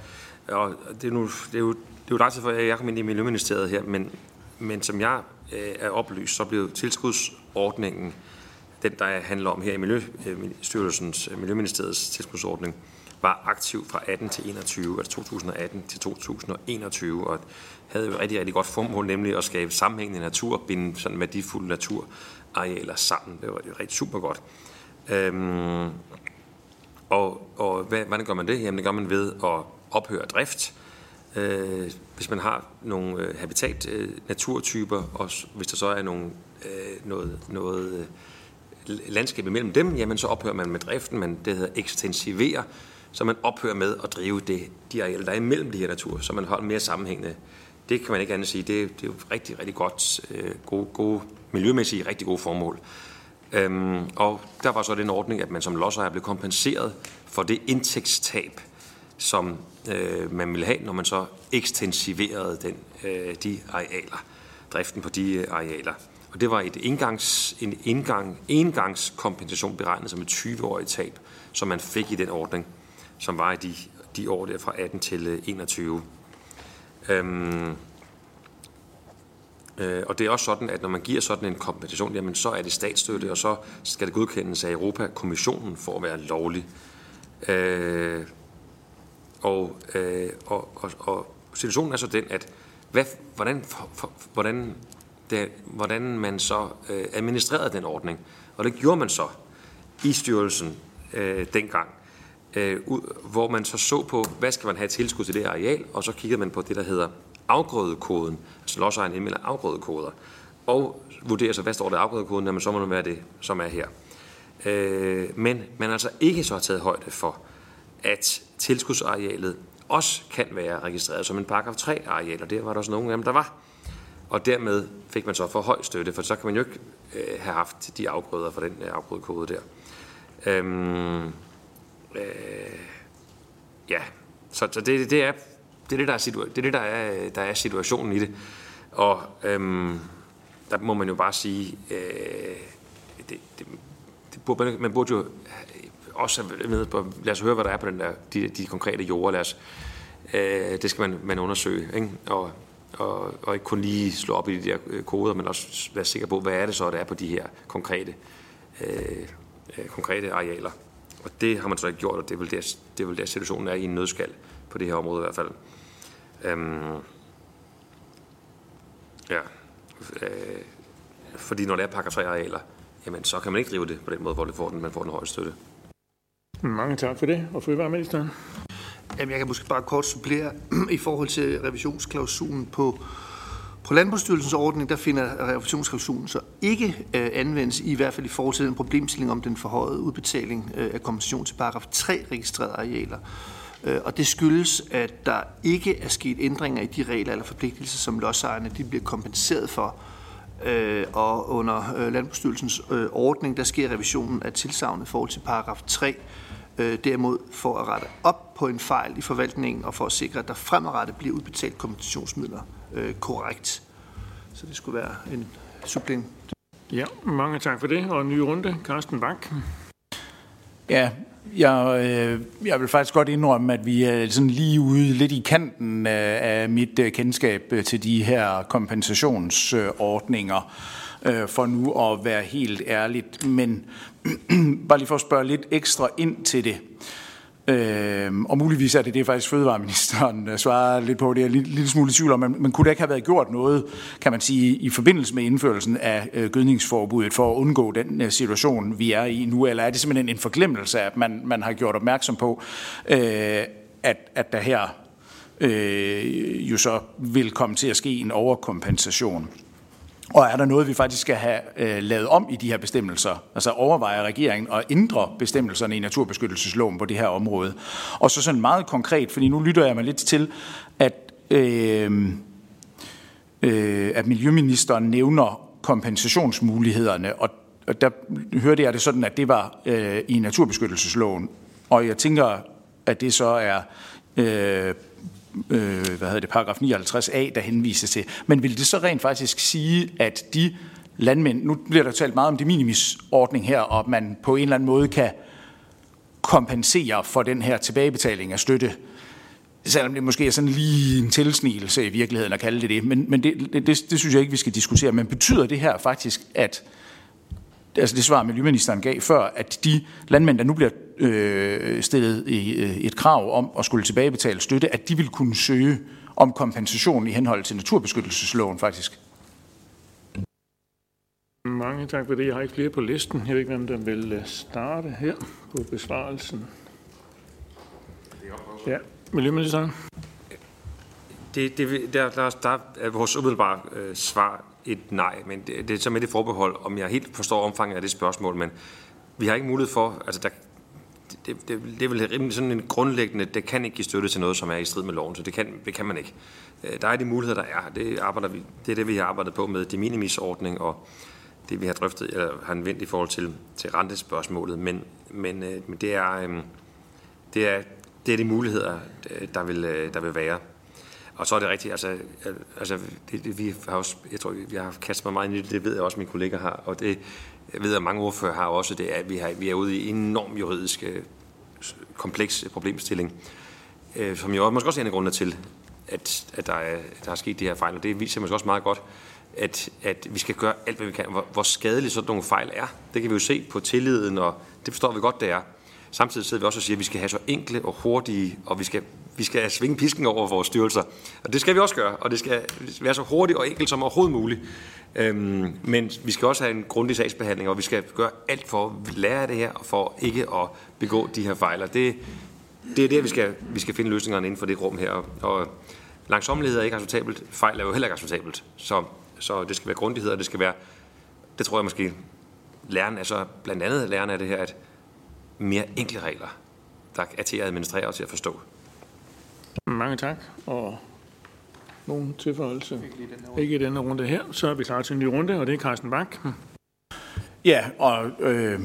Og det er, nu, det er jo det er jo lang tid før, jeg kom ind i Miljøministeriet her, men, men som jeg øh, er oplyst, så blev tilskudsordningen, den der handler om her i Miljøstyrelsens, øh, øh, Miljøministeriets tilskudsordning, var aktiv fra 18 til 21, altså 2018 til 2021, og havde jo et rigtig, rigtig godt formål, nemlig at skabe sammenhængende natur, binde sådan værdifulde naturarealer sammen. Det var rigtig super godt. Øhm, og, og hvad, hvordan gør man det? Jamen det gør man ved at ophøre drift. Øh, hvis man har nogle øh, habitat øh, naturtyper, og hvis der så er nogle, øh, noget, noget øh, landskab imellem dem, jamen så ophører man med driften, men det hedder ekstensivere, så man ophører med at drive det, de arealer, der er imellem de her natur, så man holder mere sammenhængende. Det kan man ikke andet sige. Det, det er jo rigtig, rigtig godt, øh, gode, gode, miljømæssige, rigtig gode formål. Øhm, og der var så den ordning, at man som lodsejer blev kompenseret for det indtægtstab, som øh, man ville have, når man så ekstensiverede den, øh, de arealer, driften på de øh, arealer. Og det var et indgangs, en indgang, engangskompensation beregnet som et 20-årigt tab, som man fik i den ordning, som var i de, de år der fra 18 til øh, 21. Øhm, Øh, og det er også sådan, at når man giver sådan en kompensation, jamen så er det statsstøtte, og så skal det godkendes af Europakommissionen for at være lovlig. Øh, og, øh, og, og, og situationen er så den, at hvad, hvordan, for, for, hvordan, det, hvordan man så øh, administrerede den ordning. Og det gjorde man så i styrelsen øh, dengang, øh, ud, hvor man så så på, hvad skal man have tilskud til det areal, og så kiggede man på det, der hedder afgrødekoden, altså lodsejeren indmelder afgrødekoder, og vurderer så, hvad står der i afgrødekoden, jamen så må det være det, som er her. Øh, men man altså ikke så taget højde for, at tilskudsarealet også kan være registreret som en paragraf 3 areal, og der var der også nogle af dem, der var. Og dermed fik man så for høj støtte, for så kan man jo ikke øh, have haft de afgrøder for den øh, afgrødekode der. Øhm, øh, ja, så, så det, det er det er det, der er, situa- det er, det, der er, der er situationen i det. Og øhm, der må man jo bare sige, øh, det, det, det burde, man burde jo også med, lad os høre, hvad der er på den der, de, de konkrete jorder. Lad os, øh, det skal man, man undersøge, ikke? Og, og, og ikke kun lige slå op i de der øh, koder, men også være sikker på, hvad er det så, der er på de her konkrete, øh, øh, konkrete arealer. Og det har man så ikke gjort, og det er vel der, det er vel der situationen er i en nødskal på det her område i hvert fald. Øhm, ja. Øh, fordi når det er pakker 3 arealer, jamen så kan man ikke drive det på den måde, hvor det får den, man får den højeste støtte.
Mange tak for det. Og fødevareministeren?
Jamen, jeg kan måske bare kort supplere [CLEARS THROAT] i forhold til revisionsklausulen på, på Landbrugsstyrelsens ordning, der finder revisionsklausulen så ikke øh, anvendes, i hvert fald i forhold til den problemstilling om den forhøjede udbetaling øh, af kompensation til paragraf 3 registrerede arealer. Øh, og det skyldes, at der ikke er sket ændringer i de regler eller forpligtelser, som lodsejerne de bliver kompenseret for. Øh, og under øh, Landbrugsstyrelsens ordning, der sker revisionen af tilsavnet i forhold til paragraf 3, derimod for at rette op på en fejl i forvaltningen og for at sikre, at der fremadrettet bliver udbetalt kompensationsmidler korrekt. Så det skulle være en supplement.
Ja, mange tak for det. Og en ny runde. Carsten Bak.
Ja, jeg, øh, jeg vil faktisk godt indrømme, at vi er sådan lige ude lidt i kanten af, af mit øh, kendskab øh, til de her kompensationsordninger, øh, for nu at være helt ærligt. Men [CLEARS THROAT] bare lige for at spørge lidt ekstra ind til det. Øh, og muligvis er det det, faktisk fødevareministeren øh, svarer lidt på. Det er en lille, lille smule tvivl om, men, men kunne der ikke have været gjort noget, kan man sige, i forbindelse med indførelsen af øh, gødningsforbuddet for at undgå den øh, situation, vi er i nu? Eller er det simpelthen en forglemmelse, at man, man har gjort opmærksom på, øh, at, at der her øh, jo så vil komme til at ske en overkompensation? Og er der noget, vi faktisk skal have øh, lavet om i de her bestemmelser? Altså overvejer regeringen at ændre bestemmelserne i naturbeskyttelsesloven på det her område? Og så sådan meget konkret, fordi nu lytter jeg mig lidt til, at, øh, øh, at Miljøministeren nævner kompensationsmulighederne, og, og der hørte jeg det sådan, at det var øh, i naturbeskyttelsesloven. Og jeg tænker, at det så er øh, øh, hvad hedder det, paragraf 59a, der henvises til. Men vil det så rent faktisk sige, at de landmænd, nu bliver der talt meget om de minimisordning her, og at man på en eller anden måde kan kompensere for den her tilbagebetaling af støtte, selvom det måske er sådan lige en tilsnigelse i virkeligheden at kalde det det, men, men det, det, det, det synes jeg ikke, vi skal diskutere. Men betyder det her faktisk, at altså det svar, Miljøministeren gav før, at de landmænd, der nu bliver øh, stillet et krav om at skulle tilbagebetale støtte, at de vil kunne søge om kompensation i henhold til naturbeskyttelsesloven faktisk.
Mange tak for det. Jeg har ikke flere på listen. Jeg ved ikke, hvem der vil starte her på besvarelsen. Ja, Miljøministeren.
Det, det, der, der, der er vores umiddelbare øh, svar et nej, men det, det er så med det forbehold, om jeg helt forstår omfanget af det spørgsmål, men vi har ikke mulighed for, altså der, det, det, det er vel rimelig sådan en grundlæggende, det kan ikke give støtte til noget, som er i strid med loven, så det kan, det kan man ikke. Øh, der er de muligheder, der er. Det, arbejder vi, det er det, vi har arbejdet på med de minimisordning og det, vi har drøftet, eller har anvendt i forhold til, til rentespørgsmålet, men, men, øh, men det, er, øh, det, er, det er de muligheder, der vil, der vil være. Og så er det rigtigt, altså, altså det, det, vi har også, jeg tror, vi har kastet mig meget ind i det, det ved jeg også, mine kolleger har, og det jeg ved, at mange ordfører har også det, at vi, har, vi er ude i enormt enorm kompleks problemstilling, øh, som jo måske også er en af grundene til, at, at der, er, der er sket de her fejl, og det viser måske også meget godt, at, at vi skal gøre alt, hvad vi kan. Hvor, hvor skadelige sådan nogle fejl er, det kan vi jo se på tilliden, og det forstår vi godt, det er. Samtidig sidder vi også og siger, at vi skal have så enkle og hurtige, og vi skal, vi skal svinge pisken over vores styrelser. Og det skal vi også gøre, og det skal være så hurtigt og enkelt som overhovedet muligt. Øhm, men vi skal også have en grundig sagsbehandling, og vi skal gøre alt for at lære det her, og for ikke at begå de her fejl. Det, det er det, vi skal, vi skal finde løsningerne inden for det rum her. Og langsommelighed er ikke acceptabelt, fejl er jo heller ikke acceptabelt. Så, så det skal være grundighed, og det skal være, det tror jeg måske, læreren, altså blandt andet lærerne af det her, at mere enkle regler, der er til at administrere og til at forstå.
Mange tak. Og nogen tilføjelse? Ikke i denne runde her. Så er vi klar til en ny runde, og det er Carsten Bak.
Ja, og øh,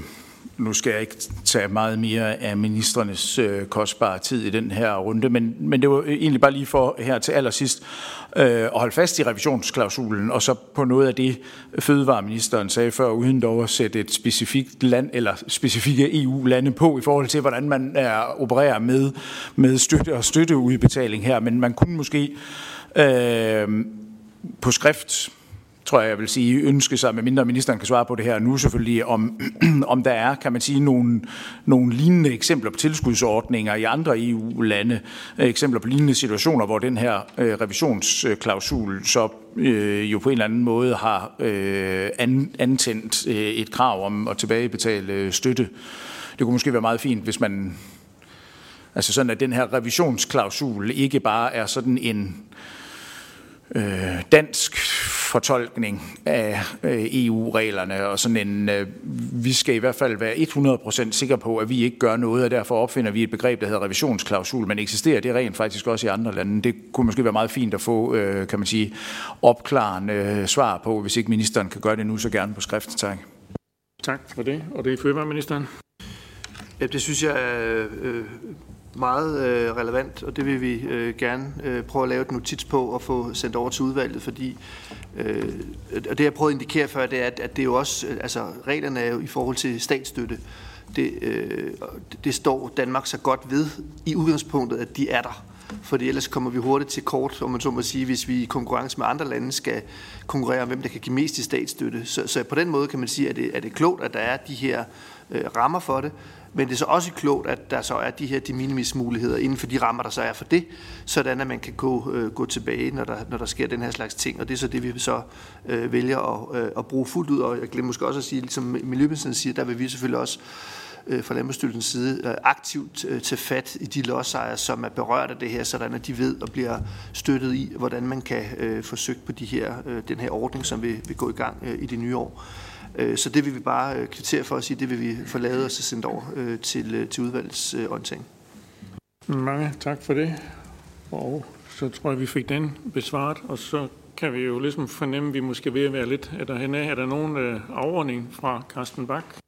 nu skal jeg ikke tage meget mere af ministernes øh, kostbare tid i den her runde, men, men det var egentlig bare lige for her til allersidst øh, at holde fast i revisionsklausulen, og så på noget af det, fødevareministeren sagde før, uden dog at sætte et specifikt land eller specifikke EU-lande på i forhold til, hvordan man er, opererer med, med støtte og støtteudbetaling her, men man kunne måske øh, på skrift tror jeg, jeg vil sige, ønske sig, med mindre ministeren kan svare på det her nu selvfølgelig, om, [CLEARS THROAT] om der er, kan man sige, nogle, nogle lignende eksempler på tilskudsordninger i andre EU-lande, eksempler på lignende situationer, hvor den her øh, revisionsklausul så øh, jo på en eller anden måde har øh, an, antændt øh, et krav om at tilbagebetale øh, støtte. Det kunne måske være meget fint, hvis man Altså sådan, at den her revisionsklausul ikke bare er sådan en øh, dansk fortolkning af øh, EU-reglerne, og sådan en, øh, vi skal i hvert fald være 100% sikre på, at vi ikke gør noget, og derfor opfinder vi et begreb, der hedder revisionsklausul, men eksisterer det rent faktisk også i andre lande. Det kunne måske være meget fint at få, øh, kan man sige, opklarende svar på, hvis ikke ministeren kan gøre det nu, så gerne på skrift. Tak.
Tak for det, og det er fødevareministeren.
Ja, det synes jeg er øh, meget øh, relevant, og det vil vi øh, gerne øh, prøve at lave et notits på og få sendt over til udvalget, fordi øh, og det jeg prøvede at indikere før, det er, at, at det er jo også, øh, altså reglerne er jo i forhold til statsstøtte, det, øh, det står Danmark så godt ved i udgangspunktet, at de er der. Fordi ellers kommer vi hurtigt til kort, om man så må sige, hvis vi i konkurrence med andre lande skal konkurrere om, hvem der kan give mest i statsstøtte. Så, så på den måde kan man sige, at det, at det er klogt, at der er de her øh, rammer for det. Men det er så også klogt, at der så er de her de minimis muligheder inden for de rammer, der så er for det, sådan at man kan gå, øh, gå tilbage, når der, når der sker den her slags ting. Og det er så det, vi så øh, vælger at, øh, at bruge fuldt ud. Og jeg glemmer måske også at sige, ligesom Miljøministeren siger, der vil vi selvfølgelig også øh, fra Landbrugsstyrelsens side øh, aktivt øh, tage fat i de lodsejere, som er berørt af det her, sådan at de ved og bliver støttet i, hvordan man kan øh, forsøge på de her, øh, den her ordning, som vil, vil gå i gang øh, i det nye år. Øh, så det vil vi bare øh, kvittere for at sige, det vil vi få lavet og så sendt over øh, til, øh, til udvalgets orientering.
Mange tak for det. Og så tror jeg, vi fik den besvaret, og så kan vi jo ligesom fornemme, at vi måske ved at være lidt derhen af. Er der nogen afordning fra Carsten Bak?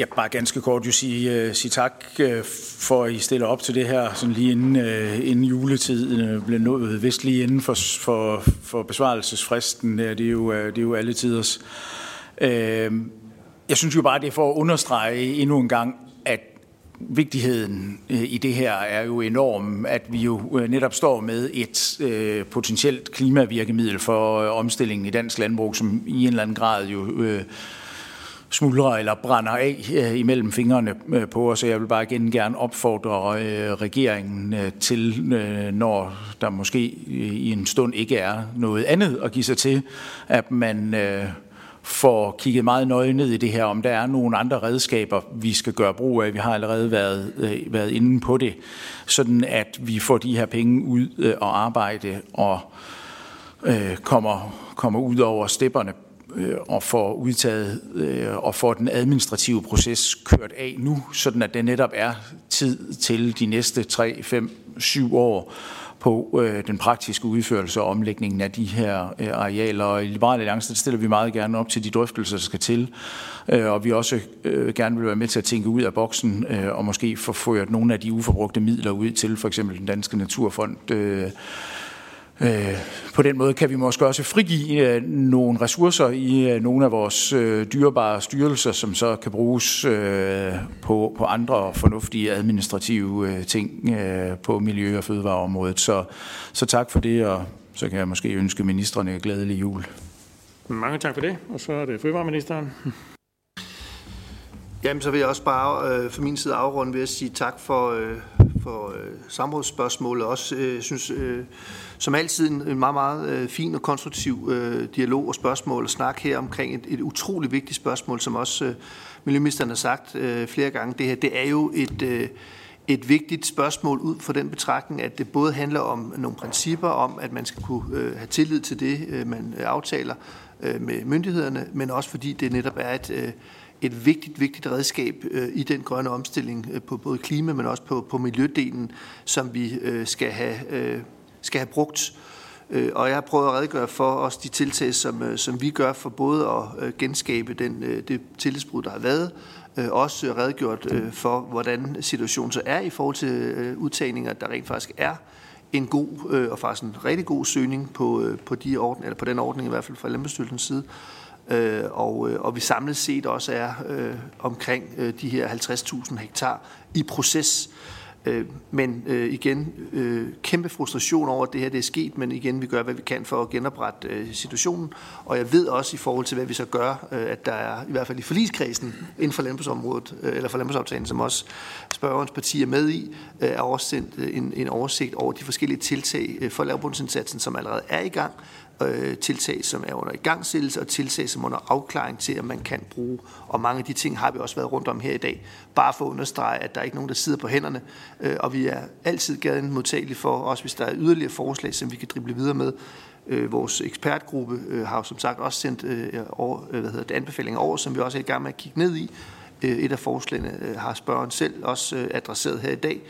Ja, bare ganske kort jo sige, uh, sige tak uh, for, at I stiller op til det her, sådan lige inden, uh, inden juletiden uh, blev nået, vist lige inden for, for, for besvarelsesfristen. Uh, det, er jo, uh, det er jo alle tiders. Uh, jeg synes jo bare, det er for at understrege endnu en gang, at vigtigheden i det her er jo enorm, at vi jo netop står med et øh, potentielt klimavirkemiddel for øh, omstillingen i dansk landbrug, som i en eller anden grad jo øh, smuldrer eller brænder af øh, imellem fingrene øh, på os. Jeg vil bare igen gerne opfordre øh, regeringen øh, til, øh, når der måske i en stund ikke er noget andet at give sig til, at man øh, får kigget meget nøje ned i det her, om der er nogle andre redskaber, vi skal gøre brug af. Vi har allerede været, øh, været inde på det, sådan at vi får de her penge ud øh, og arbejde og øh, kommer, kommer ud over stepperne øh, og får udtaget øh, og får den administrative proces kørt af nu, sådan at det netop er tid til de næste 3, 5, 7 år på øh, den praktiske udførelse og omlægningen af de her øh, arealer. Og i Liberale Alliance stiller vi meget gerne op til de drøftelser, der skal til. Øh, og vi også øh, gerne vil være med til at tænke ud af boksen øh, og måske få ført nogle af de uforbrugte midler ud til for eksempel den Danske Naturfond. Øh, Øh, på den måde kan vi måske også frigive øh, nogle ressourcer i øh, nogle af vores dyrebare styrelser, som så kan bruges på, på andre fornuftige administrative ting på miljø- og fødevareområdet. Så, så tak for det, og så kan jeg måske ønske ministerne glædelig jul.
Mange tak for det, og så er det fødevareministeren.
Jamen, så vil jeg også bare øh, for min side afrunde ved at sige tak for, øh, for øh, samrådsspørgsmålet. Også øh, synes, øh, som altid, en, en meget, meget øh, fin og konstruktiv øh, dialog og spørgsmål og snak her omkring et, et utroligt vigtigt spørgsmål, som også øh, Miljøministeren har sagt øh, flere gange. Det her, det er jo et... Øh, et vigtigt spørgsmål ud fra den betragtning, at det både handler om nogle principper om, at man skal kunne øh, have tillid til det, øh, man øh, aftaler øh, med myndighederne, men også fordi det netop er et, øh, et vigtigt, vigtigt redskab øh, i den grønne omstilling øh, på både klima, men også på, på miljødelen, som vi øh, skal, have, øh, skal have brugt. Øh, og jeg har prøvet at redegøre for også de tiltag, som, øh, som vi gør for både at øh, genskabe den, øh, det tillidsbrud, der har været, øh, også redegjort for, hvordan situationen så er i forhold til udtagninger, der rent faktisk er en god og faktisk en rigtig god søgning på, på, de orden, eller på den ordning, i hvert fald fra Landbrugsstyrelsens side øh, og, og vi samlet set også er omkring de her 50.000 hektar i proces. Øh, men øh, igen, øh, kæmpe frustration over, at det her det er sket, men igen, vi gør, hvad vi kan for at genoprette øh, situationen. Og jeg ved også i forhold til, hvad vi så gør, øh, at der er, i hvert fald i forligskredsen inden for landbrugsområdet, øh, eller for landbrugsaftalen, som også spørgerens parti er med i, øh, er oversendt øh, en, en oversigt over de forskellige tiltag øh, for lavbundsindsatsen, som allerede er i gang, øh, tiltag, som er under igangsættelse, og tiltag, som er under afklaring til, at man kan bruge. Og mange af de ting har vi også været rundt om her i dag. Bare for at understrege, at der er ikke nogen, der sidder på hænderne, øh, og vi er altid gerne modtagelige for, også hvis der er yderligere forslag, som vi kan drible videre med. Øh, vores ekspertgruppe øh, har jo som sagt også sendt øh, over, øh, hvad hedder det, anbefalinger over, som vi også er i gang med at kigge ned i. Øh, et af forslagene øh, har spørgeren selv også øh, adresseret her i dag.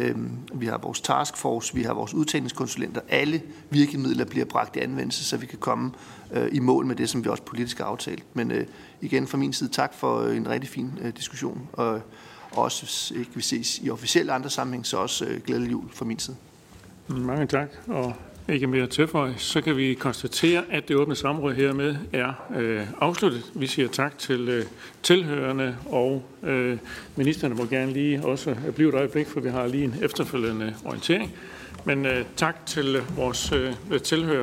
Øhm, vi har vores taskforce, vi har vores udtagningskonsulenter. Alle virkemidler bliver bragt i anvendelse, så vi kan komme øh, i mål med det, som vi også politisk har aftalt. Men øh, igen fra min side, tak for øh, en rigtig fin diskussion. Og også hvis ikke vi ses i officielle andre sammenhæng, så også glædelig jul fra min side.
Mange tak, og ikke mere tilføje, så kan vi konstatere, at det åbne samråd hermed er øh, afsluttet. Vi siger tak til øh, tilhørende, og øh, ministerne må gerne lige også blive et øjeblik, for vi har lige en efterfølgende orientering. Men øh, tak til vores øh, tilhører